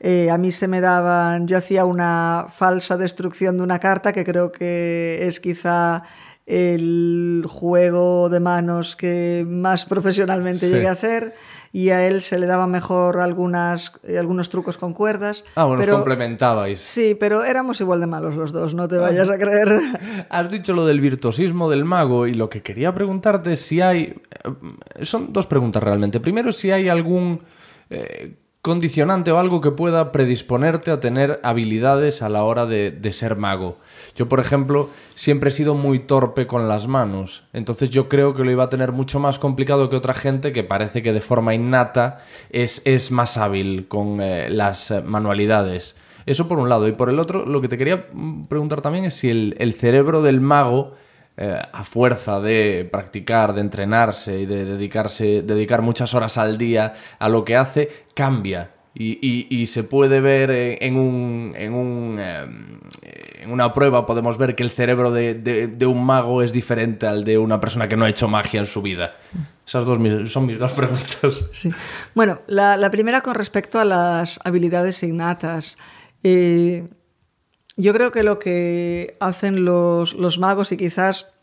Eh, a mí se me daban, yo hacía una falsa destrucción de una carta que creo que es quizá el juego de manos que más profesionalmente Sí. llegué a hacer y a él se le daban mejor algunas, eh, algunos trucos con cuerdas. Ah, bueno, pero- complementabais. Sí, pero éramos igual de malos los dos, no te vayas a creer. Has dicho lo del virtuosismo del mago y lo que quería preguntarte es si hay... eh, Son dos preguntas realmente. Primero, si hay algún eh, condicionante o algo que pueda predisponerte a tener habilidades a la hora de, de ser mago. Yo, por ejemplo, siempre he sido muy torpe con las manos. Entonces yo creo que lo iba a tener mucho más complicado que otra gente que parece que de forma innata es, es más hábil con eh, las eh, manualidades. Eso por un lado. Y por el otro, lo que te quería mm, preguntar también es si el, cerebro del mago eh, a fuerza de practicar, de entrenarse y de dedicarse, dedicar muchas horas al día a lo que hace, cambia. Y, se puede ver en, un, en, un, eh, en una prueba, podemos ver que el cerebro de, de- un mago es diferente al de una persona que no ha hecho magia en su vida. Esas dos son mis dos preguntas. Sí. Bueno, la, la primera con respecto a las habilidades innatas. Eh, yo creo que lo que hacen los, los magos y quizás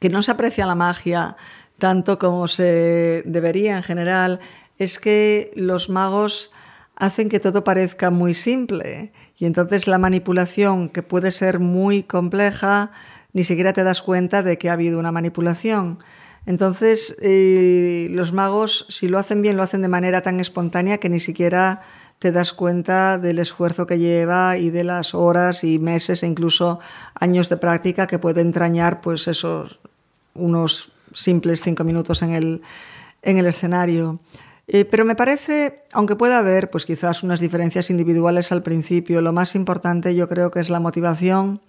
que no se aprecia la magia tanto como se debería en general es que los magos hacen que todo parezca muy simple y entonces la manipulación que puede ser muy compleja ni siquiera te das cuenta de que ha habido una manipulación. Entonces, eh, los magos, si lo hacen bien, lo hacen de manera tan espontánea que ni siquiera te das cuenta del esfuerzo que lleva y de las horas y meses e incluso años de práctica que puede entrañar pues esos unos simples cinco minutos en el, en el escenario. Eh, pero me parece, aunque pueda haber pues quizás unas diferencias individuales al principio, lo más importante yo creo que es la motivación,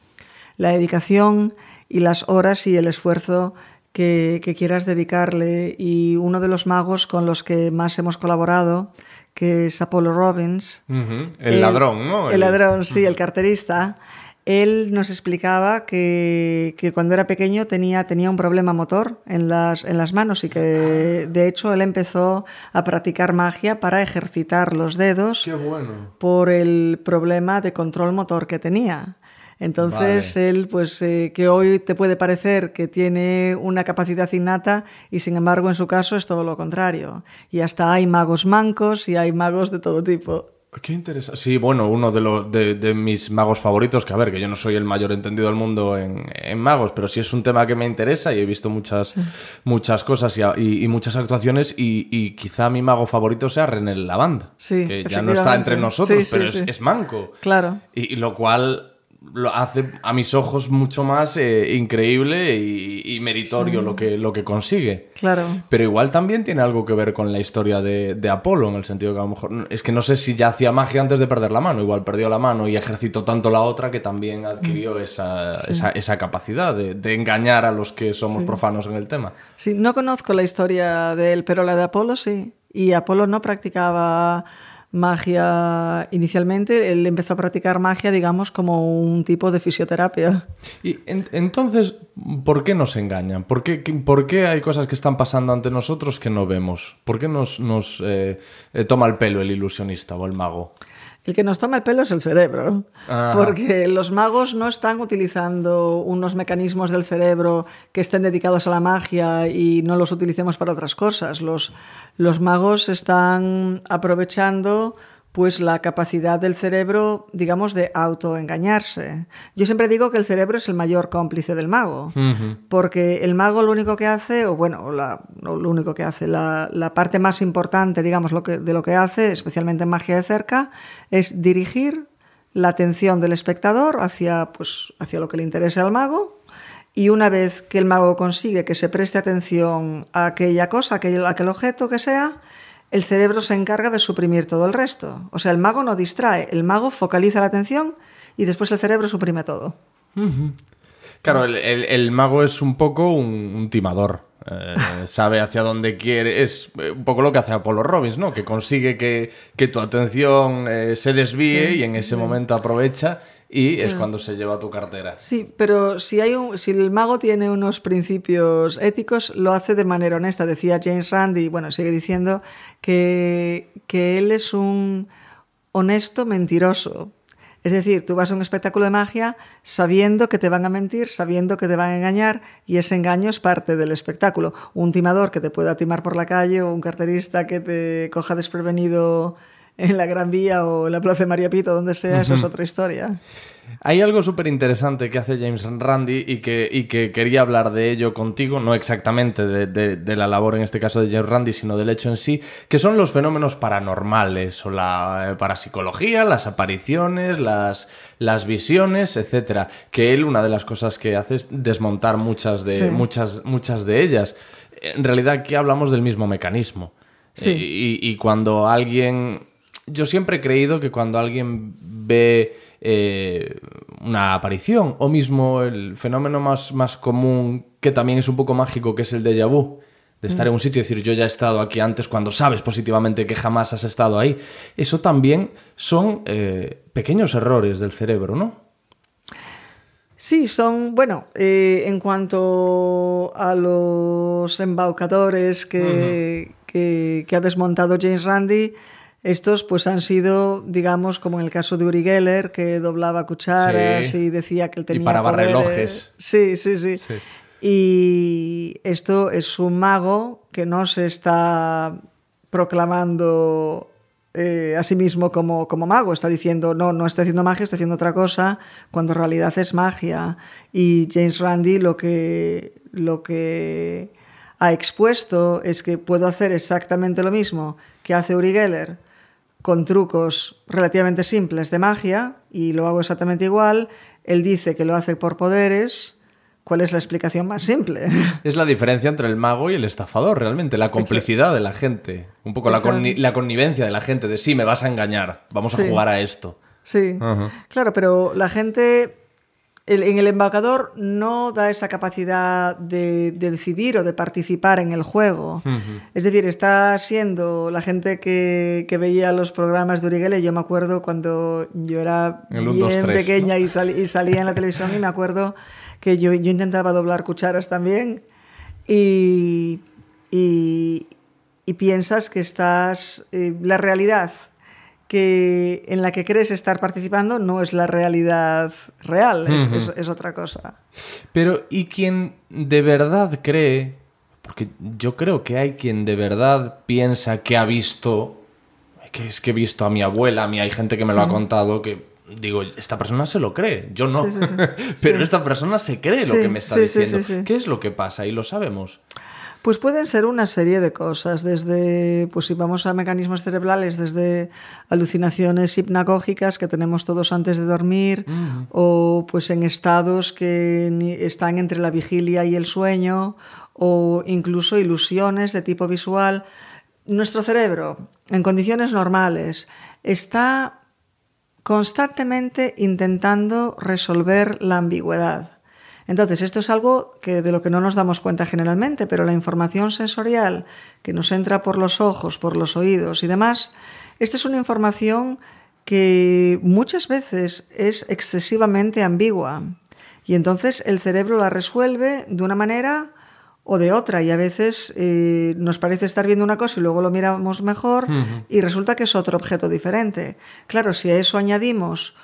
la dedicación y las horas y el esfuerzo que, que quieras dedicarle. Y uno de los magos con los que más hemos colaborado, que es Apollo Robbins, Ujú. El él- ladrón, ¿no? El, ladrón, sí, el carterista. Él nos explicaba que, que cuando era pequeño tenía, tenía un problema motor en las, en las manos y que de hecho él empezó a practicar magia para ejercitar los dedos Qué bueno. por el problema de control motor que tenía. Entonces él, pues eh, que hoy te puede parecer que tiene una capacidad innata y sin embargo en su caso es todo lo contrario. Y hasta hay magos mancos y hay magos de todo tipo. Qué interesante. Sí, bueno, uno de, los de, de mis magos favoritos, que a ver, que yo no soy el mayor entendido del mundo en, en magos, pero sí es un tema que me interesa y he visto muchas, muchas cosas y, y- y muchas actuaciones y, y quizá mi mago favorito sea René Lavanda, Sí, que ya no está entre nosotros, Sí, pero es, es manco. Claro. Y lo cual lo hace a mis ojos mucho más eh, increíble y, y meritorio lo, que, lo que consigue. Claro. Pero igual también tiene algo que ver con la historia de, de Apolo, en el sentido que a lo mejor. Es que no sé si ya hacía magia antes de perder la mano. Igual perdió la mano y ejercitó tanto la otra que también adquirió esa, esa, esa capacidad de, de engañar a los que somos profanos en el tema. Sí, no conozco la historia de él, pero la de Apolo sí. Y Apolo no practicaba magia inicialmente, él empezó a practicar magia, digamos, como un tipo de fisioterapia. Y en- entonces, ¿por qué nos engañan? ¿Por qué, por qué hay cosas que están pasando ante nosotros que no vemos? ¿Por qué nos, nos eh, eh, toma el pelo el ilusionista o el mago? El que nos toma el pelo es el cerebro, Ajá. porque los magos no están utilizando unos mecanismos del cerebro que estén dedicados a la magia y no los utilicemos para otras cosas. Los, los magos están aprovechando pues la capacidad del cerebro, digamos, de autoengañarse. Yo siempre digo que el cerebro es el mayor cómplice del mago, porque el mago lo único que hace, o bueno, la- no lo único que hace, la, la parte más importante, digamos, lo que, de lo que hace, especialmente en magia de cerca, es dirigir la atención del espectador hacia, pues, hacia lo que le interese al mago. Y una vez que el mago consigue que se preste atención a aquella cosa, a aquel, a aquel objeto que sea, el cerebro se encarga de suprimir todo el resto. O sea, el mago no distrae, el mago focaliza la atención y después el cerebro suprime todo. Claro, el, el- el mago es un poco un, un timador. Eh, sabe hacia dónde quiere. Es eh, un poco lo que hace Apollo Robbins, ¿no? Que consigue que, que tu atención eh, se desvíe y en ese momento aprovecha y es cuando se lleva tu cartera. Sí, pero si, hay un, si el mago tiene unos principios éticos, lo hace de manera honesta. Decía James Rand, y bueno, sigue diciendo que, que él es un honesto mentiroso. Es decir, tú vas a un espectáculo de magia sabiendo que te van a mentir, sabiendo que te van a engañar, y ese engaño es parte del espectáculo. Un timador que te pueda timar por la calle o un carterista que te coja desprevenido en la Gran Vía o en la Plaza de María Pito, donde sea, eso es otra historia. Hay algo súper interesante que hace James Randi y que, y que quería hablar de ello contigo, no exactamente de, de- de la labor en este caso de James Randi, sino del hecho en sí, que son los fenómenos paranormales o la eh, parapsicología, las apariciones, las, las visiones, etcétera. Que él una de las cosas que hace es desmontar muchas de, Sí. muchas, muchas de ellas. En realidad aquí hablamos del mismo mecanismo. Sí. Eh, y, y cuando alguien. Yo siempre he creído que cuando alguien ve eh, una aparición, o mismo el fenómeno más, más común, que también es un poco mágico, que es el déjà vu, de estar en un sitio y decir yo ya he estado aquí antes cuando sabes positivamente que jamás has estado ahí. Eso también son eh, pequeños errores del cerebro, ¿no? Sí, son, bueno, eh, en cuanto a los embaucadores que, que, que ha desmontado James Randi, estos pues han sido, digamos, como en el caso de Uri Geller, que doblaba cucharas Sí. y decía que él Y tenía paraba poderes. relojes. Sí, sí, sí, Sí. Y esto es un mago que no se está proclamando eh, a sí mismo como, como mago. Está diciendo, no, no estoy haciendo magia, estoy haciendo otra cosa, cuando en realidad es magia. Y James Randi lo que, lo que ha expuesto es que puedo hacer exactamente lo mismo que hace Uri Geller con trucos relativamente simples de magia y lo hago exactamente igual. Él dice que lo hace por poderes. ¿Cuál es la explicación más simple? Es la diferencia entre el mago y el estafador, realmente, la complicidad de la gente, un poco la, la connivencia de la gente, de sí, me vas a engañar, vamos Sí. a jugar a esto. Sí, claro, pero la gente el- en el embaucador no da esa capacidad de, de decidir o de participar en el juego. Es decir, está siendo la gente que, que veía los programas de Uri Geller, yo me acuerdo cuando yo era El bien pequeña ¿no? y, sal- y salía en la televisión y me acuerdo que yo, yo intentaba doblar cucharas también y, y, y piensas que estás... eh, la realidad que en la que crees estar participando no es la realidad real, es, Ujú. es- es otra cosa. Pero, ¿y quien de verdad cree? Porque yo creo que hay quien de verdad piensa que ha visto, que es que he visto a mi abuela, a mí hay gente que me lo ha contado, que digo, esta persona se lo cree, yo no. Sí, sí, sí. Pero esta persona se cree lo que me está diciendo. ¿Qué es lo que pasa? Y lo sabemos. Pues pueden ser una serie de cosas, desde, pues si vamos a mecanismos cerebrales, desde alucinaciones hipnagógicas que tenemos todos antes de dormir, o pues en estados que están entre la vigilia y el sueño, o incluso ilusiones de tipo visual. Nuestro cerebro, en condiciones normales, está constantemente intentando resolver la ambigüedad. Entonces, esto es algo que de lo que no nos damos cuenta generalmente, pero la información sensorial que nos entra por los ojos, por los oídos y demás, esta es una información que muchas veces es excesivamente ambigua. Y entonces el cerebro la resuelve de una manera o de otra. Y a veces eh, nos parece estar viendo una cosa y luego lo miramos mejor y resulta que es otro objeto diferente. Claro, si a eso añadimos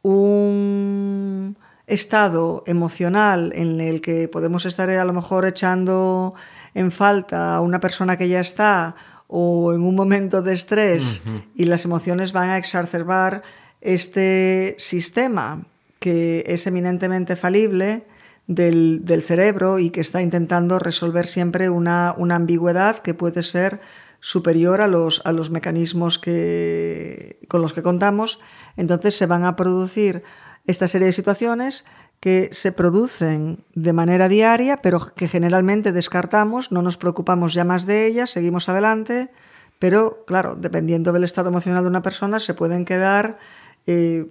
un estado emocional en el que podemos estar a lo mejor echando en falta a una persona que ya está o en un momento de estrés y las emociones van a exacerbar este sistema que es eminentemente falible del, del cerebro y que está intentando resolver siempre una, una ambigüedad que puede ser superior a los, a los mecanismos que, con los que contamos, entonces se van a producir esta serie de situaciones que se producen de manera diaria, pero que generalmente descartamos, no nos preocupamos ya más de ellas, seguimos adelante, pero claro, dependiendo del estado emocional de una persona, se pueden quedar, eh,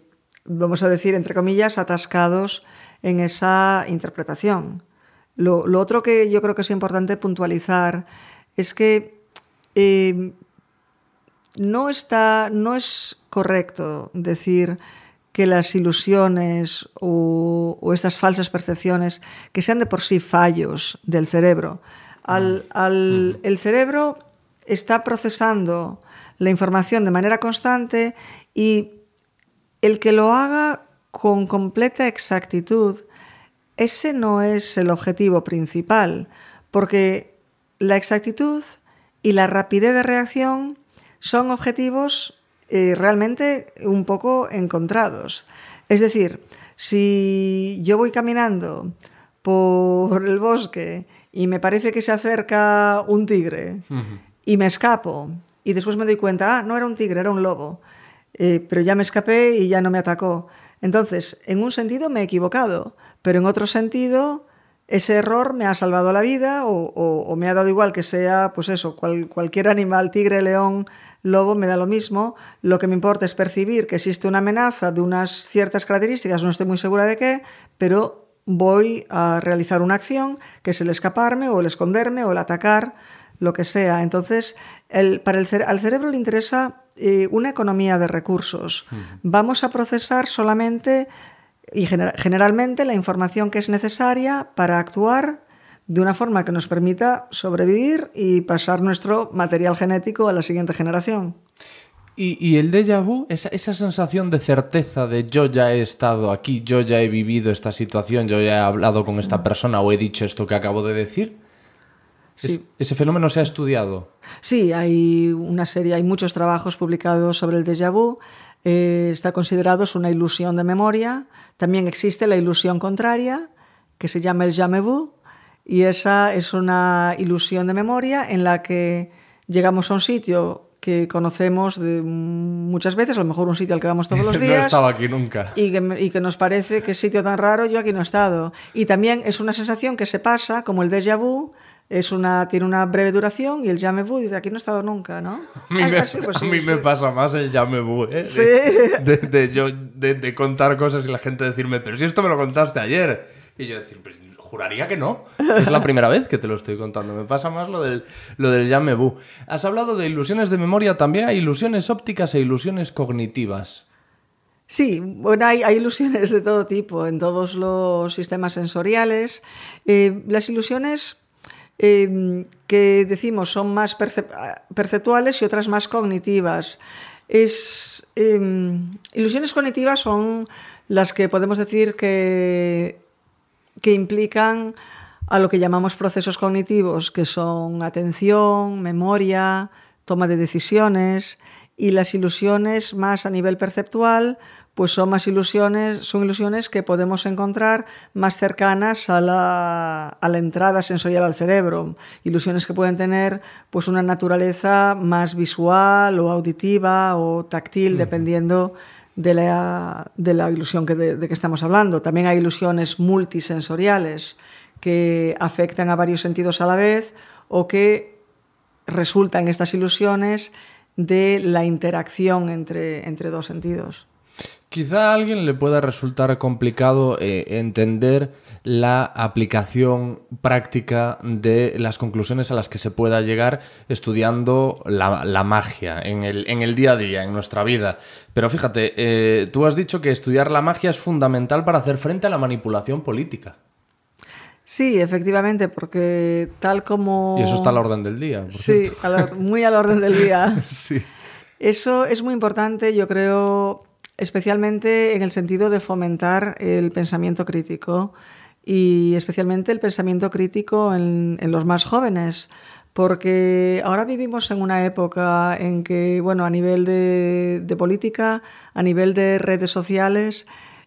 vamos a decir, entre comillas, atascados en esa interpretación. Lo, otro que yo creo que es importante puntualizar es que eh, no, está, no es correcto decir que las ilusiones o, o, estas falsas percepciones que sean de por sí fallos del cerebro. Al, al, el cerebro está procesando la información de manera constante y el que lo haga con completa exactitud, ese no es el objetivo principal, porque la exactitud y la rapidez de reacción son objetivos eh, realmente un poco encontrados. Es decir, si yo voy caminando por el bosque y me parece que se acerca un tigre uh -huh. y me escapo y después me doy cuenta, ah, no era un tigre, era un lobo, eh, pero ya me escapé y ya no me atacó. Entonces, en un sentido me he equivocado, pero en otro sentido ese error me ha salvado la vida o, o- o me ha dado igual que sea, pues eso, cual- cualquier animal, tigre, león, lobo, me da lo mismo. Lo que me importa es percibir que existe una amenaza de unas ciertas características, no estoy muy segura de qué, pero voy a realizar una acción que es el escaparme o el esconderme o el atacar, lo que sea. Entonces, el- para el cere- al cerebro le interesa eh, una economía de recursos. Vamos a procesar solamente y gener- generalmente la información que es necesaria para actuar de una forma que nos permita sobrevivir y pasar nuestro material genético a la siguiente generación. Y, y el déjà vu, esa, esa sensación de certeza de yo ya he estado aquí, yo ya he vivido esta situación, yo ya he hablado con esta persona o he dicho esto que acabo de decir. Sí. Es- ese fenómeno se ha estudiado. Sí, hay una serie, hay muchos trabajos publicados sobre el déjà vu. Eh, está considerado es una ilusión de memoria. También existe la ilusión contraria, que se llama el jamais vu, y esa es una ilusión de memoria en la que llegamos a un sitio que conocemos de muchas veces, a lo mejor un sitio al que vamos todos los no he días. estado aquí nunca. y que, y que nos parece que sitio tan raro, yo aquí no he estado. Y también es una sensación que se pasa, como el déjà vu, es una, tiene una breve duración y el jamais vu dice aquí no he estado nunca, ¿no? A mí, me, Ah, sí, pues a sí, mí me pasa más el ya me vu, ¿eh? Sí. De, de yo, de, de contar cosas y la gente decirme, pero si esto me lo contaste ayer. Y yo decir, pues juraría que no. Es la primera vez que te lo estoy contando. Me pasa más lo del, lo del ya me vu. Has hablado de ilusiones de memoria, también hay ilusiones ópticas e ilusiones cognitivas. Sí, bueno, hay, hay ilusiones de todo tipo en todos los sistemas sensoriales. Eh, las ilusiones eh, que decimos son más percep- perceptuales y otras más cognitivas. Es, eh, ilusiones cognitivas son las que podemos decir que, que implican a lo que llamamos procesos cognitivos, que son atención, memoria, toma de decisiones, y las ilusiones más a nivel perceptual, pues son más ilusiones, son ilusiones que podemos encontrar más cercanas a la, a la entrada sensorial al cerebro, ilusiones que pueden tener pues una naturaleza más visual o auditiva o táctil, dependiendo de la, de la ilusión que de, de que estamos hablando. También hay ilusiones multisensoriales que afectan a varios sentidos a la vez o que resultan estas ilusiones de la interacción entre, entre dos sentidos. Quizá a alguien le pueda resultar complicado eh, entender la aplicación práctica de las conclusiones a las que se pueda llegar estudiando la, la magia en el, en el día a día, en nuestra vida. Pero fíjate, eh, tú has dicho que estudiar la magia es fundamental para hacer frente a la manipulación política. Sí, efectivamente, porque tal como... Y eso está a la orden del día. por Sí, cierto. a la- muy a la orden del día. sí. Eso es muy importante, yo creo, especialmente en el sentido de fomentar el pensamiento crítico y especialmente el pensamiento crítico en, los más jóvenes, porque ahora vivimos en una época en que, bueno, a nivel de, de política, a nivel de redes sociales,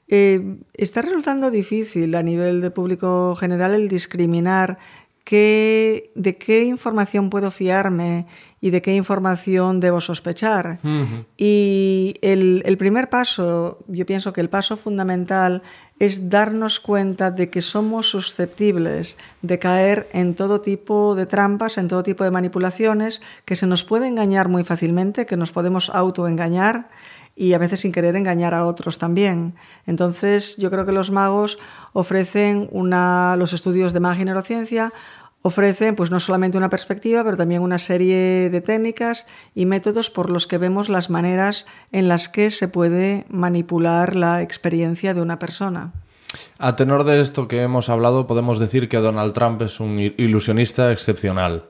eh, está resultando difícil a nivel de público general el discriminar qué, de qué información puedo fiarme y de qué información debo sospechar. Y el, el primer paso, yo pienso que el paso fundamental es darnos cuenta de que somos susceptibles de caer en todo tipo de trampas, en todo tipo de manipulaciones, que se nos puede engañar muy fácilmente, que nos podemos autoengañar y a veces sin querer engañar a otros también. Entonces, yo creo que los magos ofrecen una, los estudios de magia y neurociencia ofrecen pues no solamente una perspectiva, pero también una serie de técnicas y métodos por los que vemos las maneras en las que se puede manipular la experiencia de una persona. A tenor de esto que hemos hablado, podemos decir que Donald Trump es un il- ilusionista excepcional.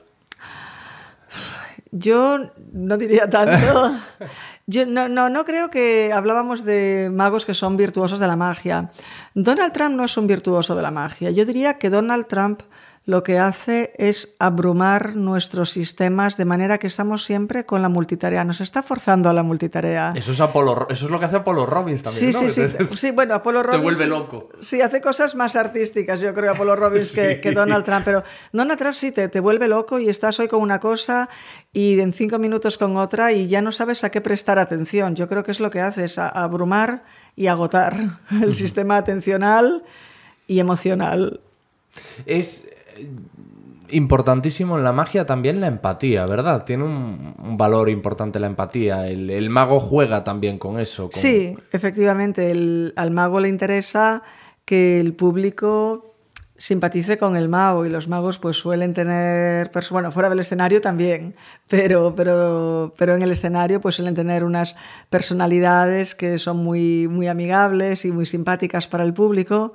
Yo no diría tanto. Yo no, no, no creo que hablábamos de magos que son virtuosos de la magia. Donald Trump no es un virtuoso de la magia. Yo diría que Donald Trump lo que hace es abrumar nuestros sistemas de manera que estamos siempre con la multitarea. Nos está forzando a la multitarea. Eso es, Apolo, eso es lo que hace Apolo Robbins también, Sí, ¿no? sí, sí. Te- Sí, bueno, Apolo te Robbins. vuelve loco. Sí, hace cosas más artísticas, yo creo, Apolo Robbins que, Sí. que Donald Trump. Pero Donald Trump sí te, te vuelve loco y estás hoy con una cosa y en cinco minutos con otra y ya no sabes a qué prestar atención. Yo creo que es lo que hace, es abrumar y agotar el sistema atencional y emocional. Es importantísimo en la magia también la empatía, ¿verdad? Tiene un, valor importante la empatía. El, el mago juega también con eso. Sí, efectivamente, el- al mago le interesa que el público simpatice con el mago y los magos pues suelen tener, bueno, fuera del escenario también, pero, pero, pero en el escenario pues suelen tener unas personalidades que son muy, muy amigables y muy simpáticas para el público.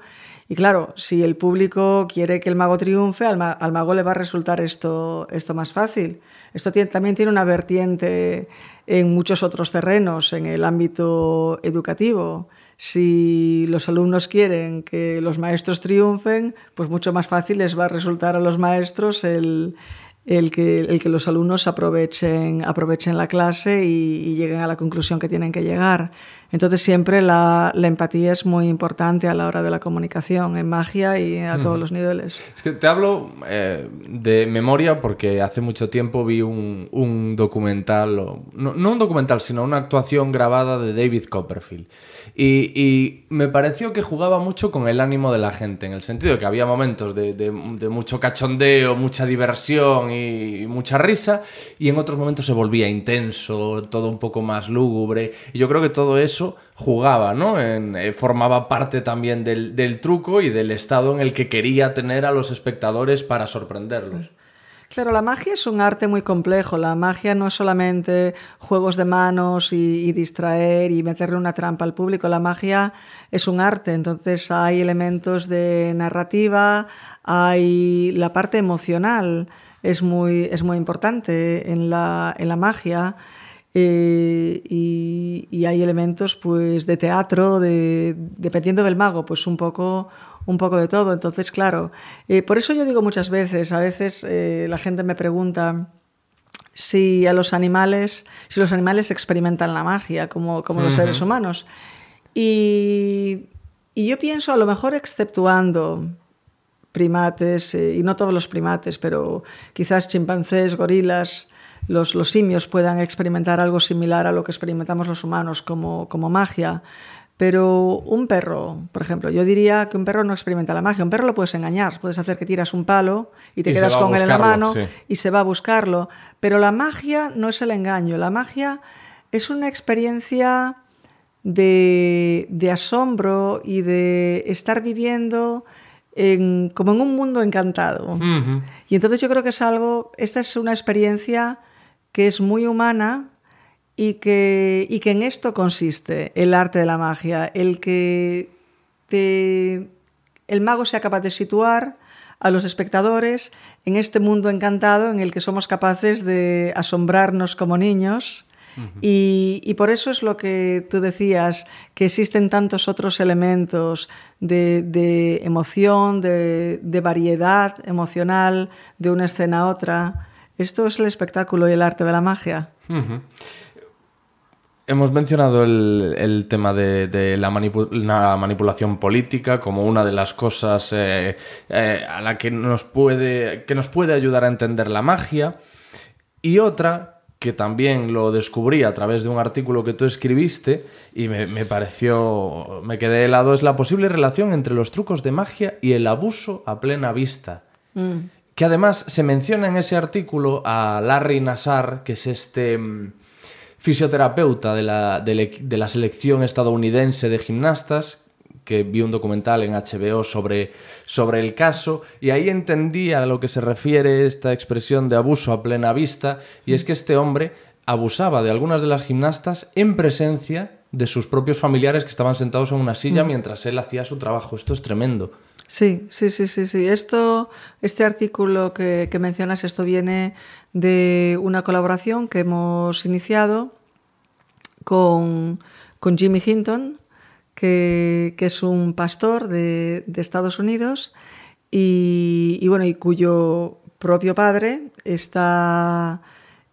Y claro, si el público quiere que el mago triunfe, al, ma- al mago le va a resultar esto, esto más fácil. Esto tiene- también tiene una vertiente en muchos otros terrenos, en el ámbito educativo. Si los alumnos quieren que los maestros triunfen, pues mucho más fácil les va a resultar a los maestros el, el que, el que los alumnos aprovechen, aprovechen la clase y lleguen a la conclusión que tienen que llegar. Entonces siempre la, la empatía es muy importante a la hora de la comunicación, en magia y a todos los niveles. Es que te hablo eh, de memoria porque hace mucho tiempo vi un, un documental, o- no, no un documental, sino una actuación grabada de David Copperfield. Y, y me pareció que jugaba mucho con el ánimo de la gente, en el sentido de que había momentos de, de- de mucho cachondeo, mucha diversión y, y mucha risa, y en otros momentos se volvía intenso, todo un poco más lúgubre. Y yo creo que todo eso jugaba, ¿no? Eh, formaba parte también del, del truco y del estado en el que quería tener a los espectadores para sorprenderlos. Claro, la magia es un arte muy complejo. La magia no es solamente juegos de manos y, y distraer y meterle una trampa al público. La magia es un arte. Entonces hay elementos de narrativa, hay la parte emocional es muy, es muy importante en la, en la magia. Eh, y, y hay elementos pues de teatro, de, dependiendo del mago, pues un poco, un poco de todo. Entonces, claro, eh, por eso yo digo muchas veces, a veces eh, la gente me pregunta si a los animales, si los animales experimentan la magia como, como los seres humanos. Y, y yo pienso, a lo mejor exceptuando primates, eh, y no todos los primates, pero quizás chimpancés, gorilas, los, los simios puedan experimentar algo similar a lo que experimentamos los humanos como, como magia. Pero un perro, por ejemplo, yo diría que un perro no experimenta la magia. Un perro lo puedes engañar, puedes hacer que tiras un palo y te Y quedas con él en la mano sí. y se va a buscarlo. Pero la magia no es el engaño, la magia es una experiencia de, de asombro y de estar viviendo en- como en un mundo encantado. Y entonces yo creo que es algo, esta es una experiencia que es muy humana y que, y que en esto consiste el arte de la magia, el que te- el mago sea capaz de situar a los espectadores en este mundo encantado en el que somos capaces de asombrarnos como niños. Y, y por eso es lo que tú decías, que existen tantos otros elementos de, de emoción, de, de variedad emocional de una escena a otra. Esto es el espectáculo y el arte de la magia. Hemos mencionado el, el tema de, de la, manipu- la manipulación política como una de las cosas eh, eh, a la que nos puede que nos puede ayudar a entender la magia. Y otra que también lo descubrí a través de un artículo que tú escribiste y me, me pareció me quedé helado es la posible relación entre los trucos de magia y el abuso a plena vista que además se menciona en ese artículo a Larry Nassar que es este mm, fisioterapeuta de la, de le- de la selección estadounidense de gimnastas, que vi un documental en HBO sobre, sobre el caso, y ahí entendí a lo que se refiere esta expresión de abuso a plena vista, y es que este hombre abusaba de algunas de las gimnastas en presencia de sus propios familiares que estaban sentados en una silla mientras él hacía su trabajo. Esto es tremendo. Sí, sí, sí, sí, sí. Esto, este artículo que, mencionas, esto viene de una colaboración que hemos iniciado con, con Jimmy Hinton, que, que es un pastor de, de Estados Unidos y, y bueno, y cuyo propio padre está,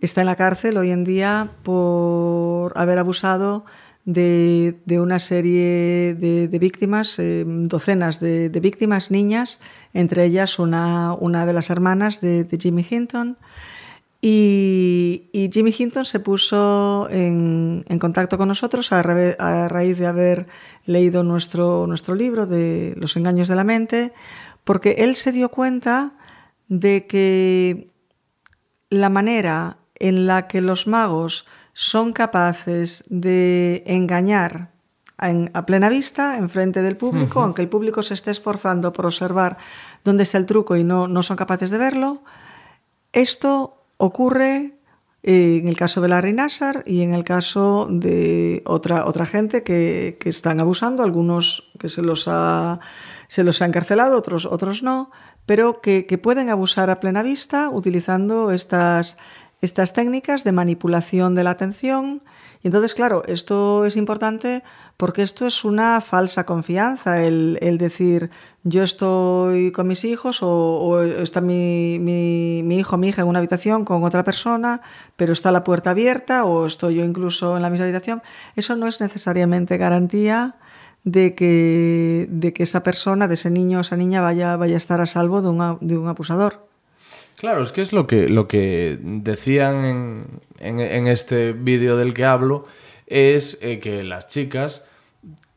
está en la cárcel hoy en día por haber abusado de, de una serie de, víctimas, eh, docenas de, víctimas, niñas, entre ellas una, una de las hermanas de, Jimmy Hinton. Y, Jimmy Hinton se puso en, contacto con nosotros a, a raíz de haber leído nuestro, nuestro libro de Los engaños de la mente, porque él se dio cuenta de que la manera en la que los magos son capaces de engañar en- a plena vista, enfrente del público, aunque el público se esté esforzando por observar dónde está el truco y no, no son capaces de verlo, esto ocurre eh, en el caso de Larry Nassar y en el caso de otra, otra gente que, que están abusando, algunos que se los ha, se los ha encarcelado, otros, otros no, pero que, que pueden abusar a plena vista utilizando estas, estas técnicas de manipulación de la atención. Y entonces, claro, esto es importante porque esto es una falsa confianza, el, decir yo estoy con mis hijos o, está mi, mi, mi hijo, mi hija en una habitación con otra persona, pero está la puerta abierta o estoy yo incluso en la misma habitación. Eso no es necesariamente garantía de que, de que esa persona, de ese niño o esa niña vaya, vaya a estar a salvo de, una- de un abusador. Claro, es que es lo que, lo que decían en, en- en este vídeo del que hablo, es eh, que las chicas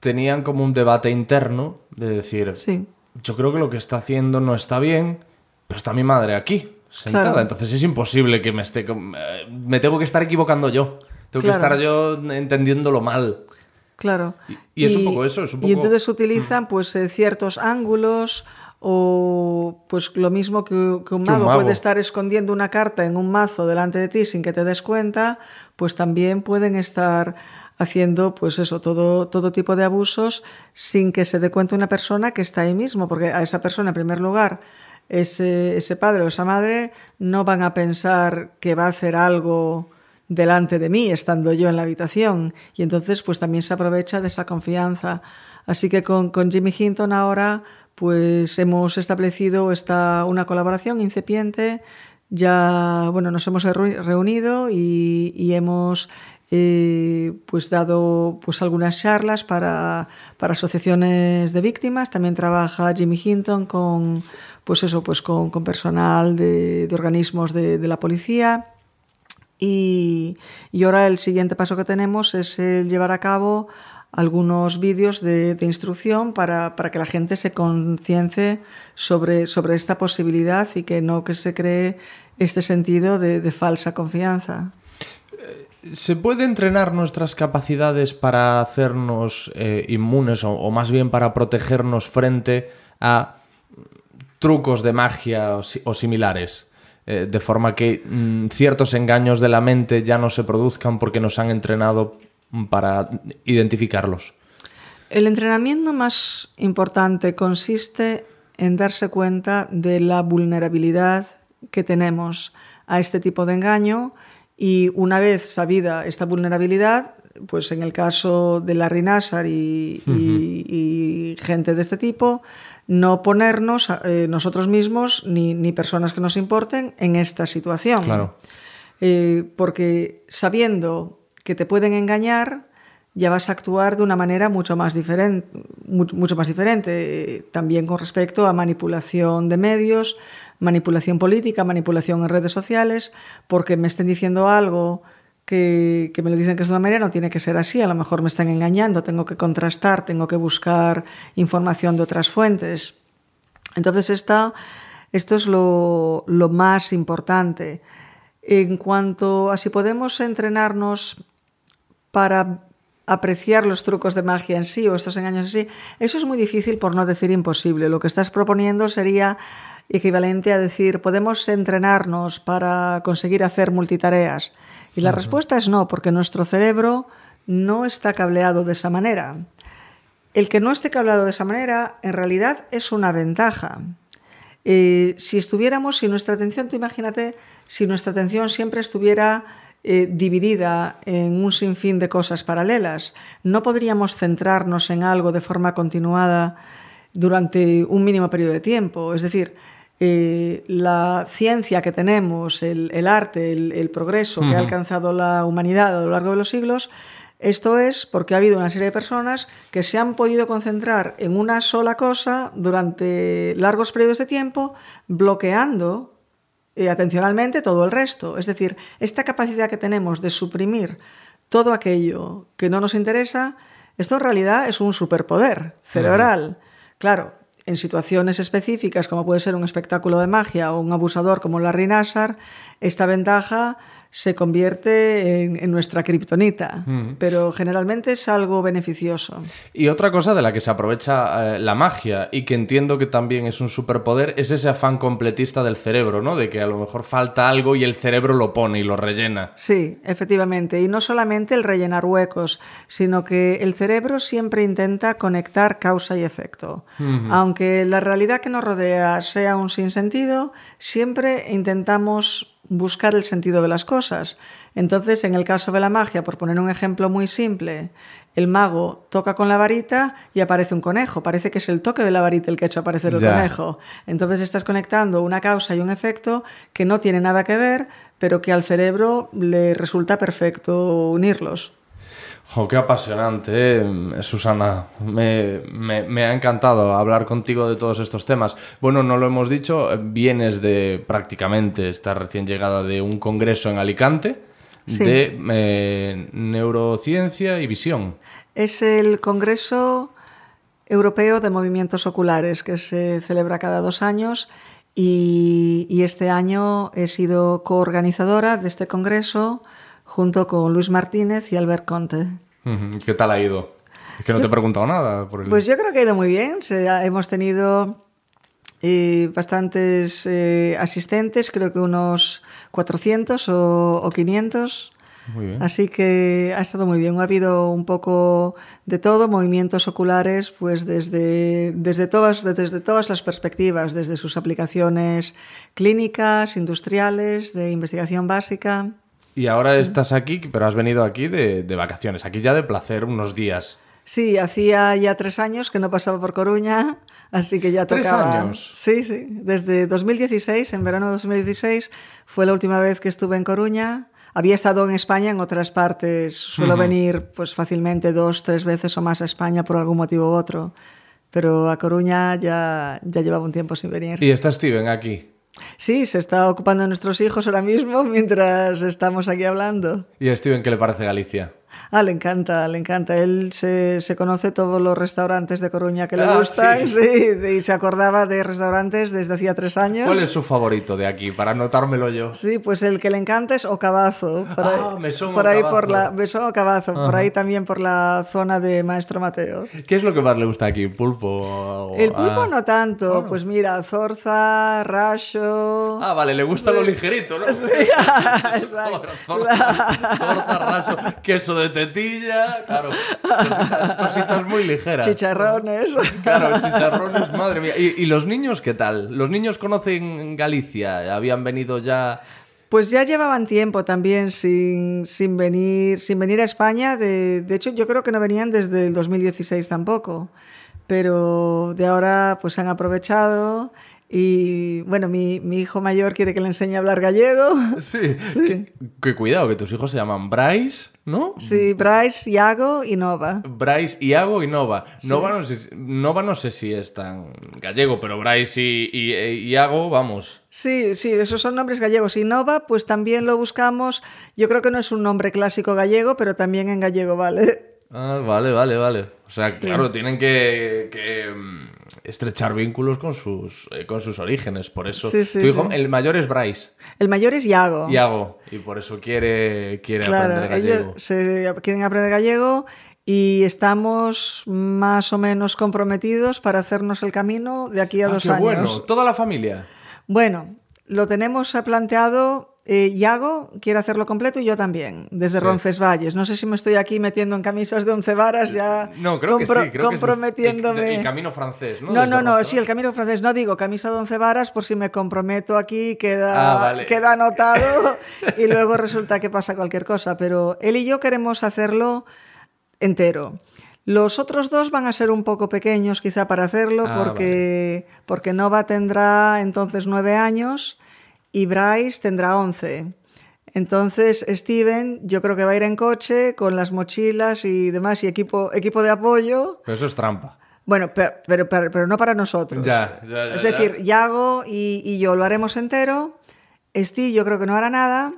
tenían como un debate interno de decir, Sí. yo creo que lo que está haciendo no está bien, pero está mi madre aquí, sentada. Claro. Entonces es imposible que me esté... eh, Me tengo que estar equivocando yo. Tengo Claro. que estar yo entendiéndolo mal. Claro. Y- y es un poco eso, es un Y poco- entonces utilizan pues eh, ciertos ángulos o pues lo mismo que, que un Que un mago, mago. puede estar escondiendo una carta en un mazo delante de ti sin que te des cuenta, pues también pueden estar haciendo pues eso, todo, todo tipo de abusos sin que se dé cuenta una persona que está ahí mismo, porque a esa persona en primer lugar ese, ese padre o esa madre no van a pensar que va a hacer algo delante de mí, estando yo en la habitación. Y entonces, pues también se aprovecha de esa confianza. Así que con, con Jimmy Hinton ahora, pues hemos establecido esta, una colaboración incipiente. Ya, bueno, nos hemos reu- reunido y, hemos eh, pues dado pues algunas charlas para, para asociaciones de víctimas. También trabaja Jimmy Hinton con, pues eso, pues con, con personal de, organismos de, de la policía. Y, y ahora el siguiente paso que tenemos es el llevar a cabo algunos vídeos de, instrucción para, para que la gente se concience sobre, sobre esta posibilidad y que no que se cree este sentido de, falsa confianza. ¿Se puede entrenar nuestras capacidades para hacernos eh, inmunes o, más bien para protegernos frente a trucos de magia o, si- o similares? Eh, de forma que mm, ciertos engaños de la mente ya no se produzcan porque nos han entrenado para identificarlos. El entrenamiento más importante consiste en darse cuenta de la vulnerabilidad que tenemos a este tipo de engaño y una vez sabida esta vulnerabilidad, pues en el caso de y, y- y gente de este tipo, no ponernos eh, nosotros mismos ni, ni personas que nos importen en esta situación. Claro. Eh, porque sabiendo que te pueden engañar, ya vas a actuar de una manera mucho más diferente, mucho más diferente, también con respecto a manipulación de medios, manipulación política, manipulación en redes sociales, porque me estén diciendo algo que, que me lo dicen que es de una manera, no tiene que ser así, a lo mejor me están engañando, tengo que contrastar, tengo que buscar información de otras fuentes. Entonces, esto es lo, lo más importante. En cuanto a si podemos entrenarnos para apreciar los trucos de magia en sí o estos engaños en sí, eso es muy difícil por no decir imposible. Lo que estás proponiendo sería equivalente a decir, podemos entrenarnos para conseguir hacer multitareas. Y la respuesta es no, porque nuestro cerebro no está cableado de esa manera. El que no esté cableado de esa manera, en realidad, es una ventaja. Eh, si estuviéramos, si nuestra atención, tú imagínate, si nuestra atención siempre estuviera eh, dividida en un sinfín de cosas paralelas, no podríamos centrarnos en algo de forma continuada durante un mínimo periodo de tiempo. Es decir, eh, la ciencia que tenemos, el, el arte, el, el progreso que ha alcanzado la humanidad a lo largo de los siglos, esto es porque ha habido una serie de personas que se han podido concentrar en una sola cosa durante largos periodos de tiempo, bloqueando eh, atencionalmente todo el resto. Es decir, esta capacidad que tenemos de suprimir todo aquello que no nos interesa, esto en realidad es un superpoder cerebral. Claro, en situaciones específicas, como puede ser un espectáculo de magia o un abusador como Larry Nassar, esta ventaja se convierte en, en nuestra kriptonita. Pero generalmente es algo beneficioso. Y otra cosa de la que se aprovecha eh, la magia y que entiendo que también es un superpoder es ese afán completista del cerebro, ¿no? De que a lo mejor falta algo y el cerebro lo pone y lo rellena. Sí, efectivamente. Y no solamente el rellenar huecos, sino que el cerebro siempre intenta conectar causa y efecto. Aunque la realidad que nos rodea sea un sinsentido, siempre intentamos buscar el sentido de las cosas. Entonces, en el caso de la magia, por poner un ejemplo muy simple, el mago toca con la varita y aparece un conejo. Parece que es el toque de la varita el que ha hecho aparecer el Ya. conejo. Entonces estás conectando una causa y un efecto que no tiene nada que ver, pero que al cerebro le resulta perfecto unirlos. Jo, qué apasionante, eh, Susana. Me, me- me ha encantado hablar contigo de todos estos temas. Bueno, no lo hemos dicho, eh, vienes de prácticamente, estás recién llegada de un congreso en Alicante Sí. de eh, neurociencia y visión. Es el Congreso Europeo de Movimientos Oculares que se celebra cada dos años y, y este año he sido coorganizadora de este congreso junto con Luis Martínez y Albert Conte. ¿Qué tal ha ido? Es que no te he preguntado nada. Por el... Pues yo creo que ha ido muy bien. Se hemos tenido eh, bastantes eh, asistentes, creo que unos 400 o, o 500. Muy bien. Así que ha estado muy bien. Ha habido un poco de todo, movimientos oculares, pues desde, desde, todas, desde todas las perspectivas, desde sus aplicaciones clínicas, industriales, de investigación básica. Y ahora estás aquí, pero has venido aquí de, de vacaciones, aquí ya de placer unos días. Sí, hacía ya tres años que no pasaba por Coruña, así que ya ¿Tres tocaba. años? Sí, sí. Desde 2016, en verano de 2016, fue la última vez que estuve en Coruña. Había estado en España, en otras partes. Suelo venir pues fácilmente dos, tres veces o más a España por algún motivo u otro. Pero a Coruña ya, ya llevaba un tiempo sin venir. Y está Steven aquí. Sí, se está ocupando de nuestros hijos ahora mismo mientras estamos aquí hablando. ¿Y a Steven qué le parece Galicia? Ah, le encanta, le encanta. Él se, se conoce todos los restaurantes de Coruña que le Ah, gustan sí. sí, y se acordaba de restaurantes desde hacía tres años. ¿Cuál es su favorito de aquí? Para anotármelo yo. Sí, pues el que le encanta es Ocabazo. Por ahí, Ah, Mesón por ahí Ocabazo. por la ahí también por la zona de Maestro Mateo. ¿Qué es lo que más le gusta aquí? ¿Pulpo? o- El pulpo ah. no tanto, pues mira, zorza, raso. Ah, vale, le gusta lo ligerito, ¿no? Zorza, zorza, raso, queso de tetilla, claro. Cositas, cositas muy ligeras. Chicharrones. Claro, chicharrones, madre mía. ¿Y, y los niños qué tal? ¿Los niños conocen Galicia? ¿Habían venido ya...? Pues ya llevaban tiempo también sin, sin, venir, sin venir a España. De, de hecho, yo creo que no venían desde el 2016 tampoco. Pero de ahora pues han aprovechado. Y bueno, mi, mi hijo mayor quiere que le enseñe a hablar gallego. Sí. Que, que cuidado, que tus hijos se llaman Bryce, ¿no? Sí, Bryce, Iago y Nova. Bryce, Iago y Nova. Nova, no sé, Nova no sé si es tan gallego, pero Bryce y, y- Iago, vamos. Sí, sí, esos son nombres gallegos. Y Nova, pues también lo buscamos. Yo creo que no es un nombre clásico gallego, pero también en gallego vale. Ah, vale, vale, vale. O sea, claro, tienen que, que, mm, estrechar vínculos con sus, eh, con sus orígenes. Por eso. Sí, sí, tu hijo, sí. el mayor es Bryce, El mayor es Iago. Iago, y por eso quiere, quiere Claro, aprender gallego. ellos se quieren aprender gallego y estamos más o menos comprometidos para hacernos el camino de aquí a Ah, dos qué años. bueno, toda la familia. Bueno, lo tenemos planteado. Eh, Iago quiere hacerlo completo y yo también, desde Sí. Roncesvalles. No sé si me estoy aquí metiendo en camisas de once varas ya No, creo que sí. Creo que es comprometiéndome. el, el camino francés, ¿no? No, Desde no, no, sí, el camino francés. No digo camisa de once varas por si me comprometo aquí, queda, Ah, vale. queda anotado y luego resulta que pasa cualquier cosa. Pero él y yo queremos hacerlo entero. Los otros dos van a ser un poco pequeños quizá para hacerlo Ah, porque, porque Nova tendrá entonces nueve años y Bryce tendrá once. Entonces, Steven, yo creo que va a ir en coche con las mochilas y demás y equipo, equipo de apoyo. Pero eso es trampa. Bueno, pe- pero, pero, pero no para nosotros. Ya, ya, ya, es ya. decir, Yago y, y yo lo haremos entero. Steve yo creo que no hará nada.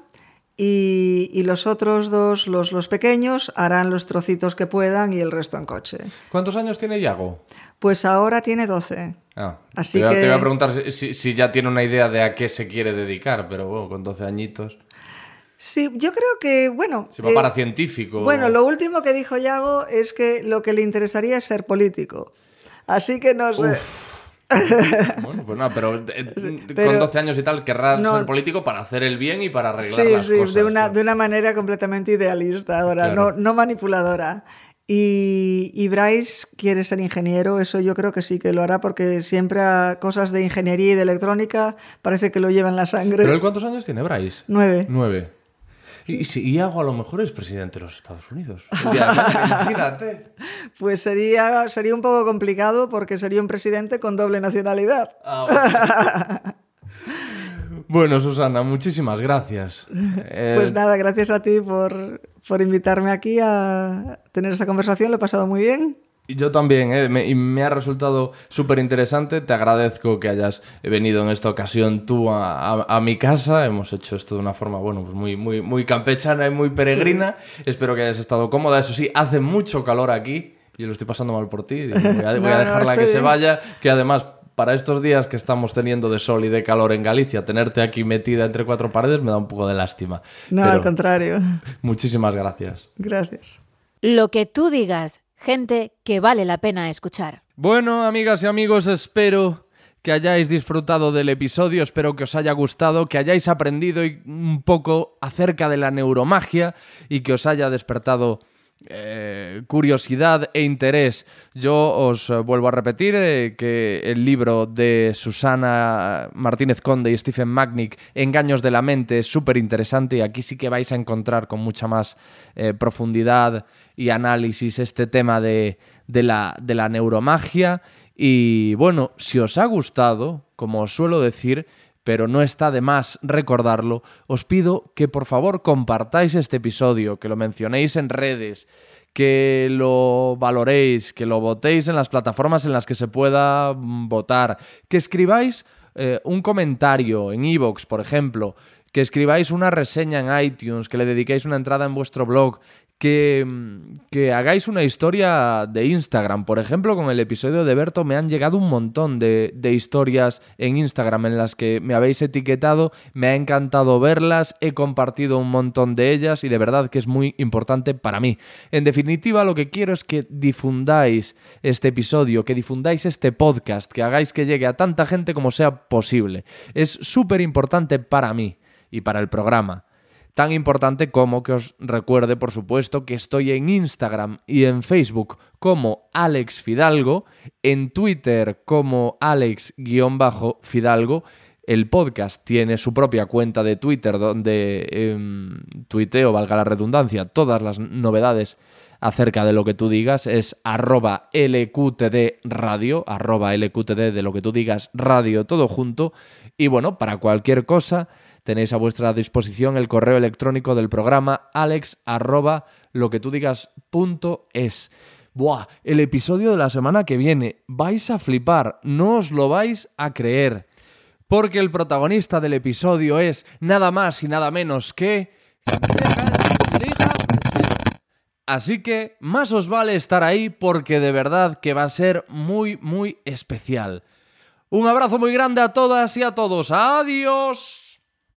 Y, y los otros dos, los, los pequeños, harán los trocitos que puedan y el resto en coche. ¿Cuántos años tiene Yago? Pues ahora tiene 12. Ah, Así que- te iba a preguntar si, si- ya tiene una idea de a qué se quiere dedicar, pero bueno, con 12 añitos. Sí, yo creo que, bueno... Si va eh, para científico. Bueno, lo último que dijo Yago es que lo que le interesaría es ser político. Así que no sé. Bueno, pues nada, pero, eh, Pero- con 12 años y tal querrás No. ser político para hacer el bien y para arreglar Sí, las sí, cosas. de una, de una manera completamente idealista ahora, Claro. no, no manipuladora. Y, y Bryce quiere ser ingeniero, eso yo creo que sí que lo hará porque siempre a cosas de ingeniería y de electrónica parece que lo lleva en la sangre. ¿Pero él cuántos años tiene, Bryce? Nueve. Nueve. Y, y si Iago a lo mejor es presidente de los Estados Unidos. Imagínate. Pues sería, sería un poco complicado porque sería un presidente con doble nacionalidad. Ah, bueno. Bueno, Susana, muchísimas gracias. Eh, Pues nada, gracias a ti por, por invitarme aquí a tener esta conversación, lo he pasado muy bien. Y Yo también, ¿eh? me, y me ha resultado súper interesante. Te agradezco que hayas venido en esta ocasión tú a, a- a mi casa. Hemos hecho esto de una forma, bueno, pues muy, muy, muy campechana y muy peregrina. Espero que hayas estado cómoda. Eso sí, hace mucho calor aquí. Yo lo estoy pasando mal por ti. Digo, Voy a, voy a No, no, dejarla estoy que se bien. vaya. Que además, para estos días que estamos teniendo de sol y de calor en Galicia, tenerte aquí metida entre cuatro paredes me da un poco de lástima. No, Pero al contrario. muchísimas gracias. Gracias. Lo que tú digas, gente que vale la pena escuchar. Bueno, amigas y amigos, espero que hayáis disfrutado del episodio, espero que os haya gustado, que hayáis aprendido un poco acerca de la neuromagia y que os haya despertado eh, curiosidad e interés. Yo os eh, vuelvo a repetir eh, que el libro de Susana Martínez Conde y Stephen Magnick, Engaños de la mente, es súper interesante y aquí sí que vais a encontrar con mucha más profundidad y análisis este tema de la, de la neuromagia. Y bueno, si os ha gustado, como os suelo decir, pero no está de más recordarlo, os pido que por favor compartáis este episodio, que lo mencionéis en redes, que lo valoréis, que lo votéis en las plataformas en las que se pueda mm, votar, que escribáis eh, un comentario en iVoox, por ejemplo, que escribáis una reseña en iTunes, que le dediquéis una entrada en vuestro blog, que, mm, que hagáis una historia de Instagram. Por ejemplo, con el episodio de Berto me han llegado un montón de, de historias en Instagram en las que me habéis etiquetado, me ha encantado verlas, he compartido un montón de ellas y de verdad que es muy importante para mí. En definitiva, lo que quiero es que difundáis este episodio, que difundáis este podcast, que hagáis que llegue a tanta gente como sea posible. Es súper importante para mí y para el programa. Tan importante como que os recuerde, por supuesto, que estoy en Instagram y en Facebook como Alex Fidalgo, en Twitter como Alex-Fidalgo. El podcast tiene su propia cuenta de Twitter donde em, tuiteo, valga la redundancia, todas las novedades acerca de lo que tú digas. Es arroba LQTD radio, arroba LQTD de lo que tú digas radio, todo junto. Y bueno, para cualquier cosa tenéis a vuestra disposición el correo electrónico del programa alex arroba lo que tú digas es. Buah, el episodio de la semana que viene. Vais a flipar, no os lo vais a creer. Porque el protagonista del episodio es nada más y nada menos que... Así que más os vale estar ahí porque de verdad que va a ser muy, muy especial. Un abrazo muy grande a todas y a todos. Adiós.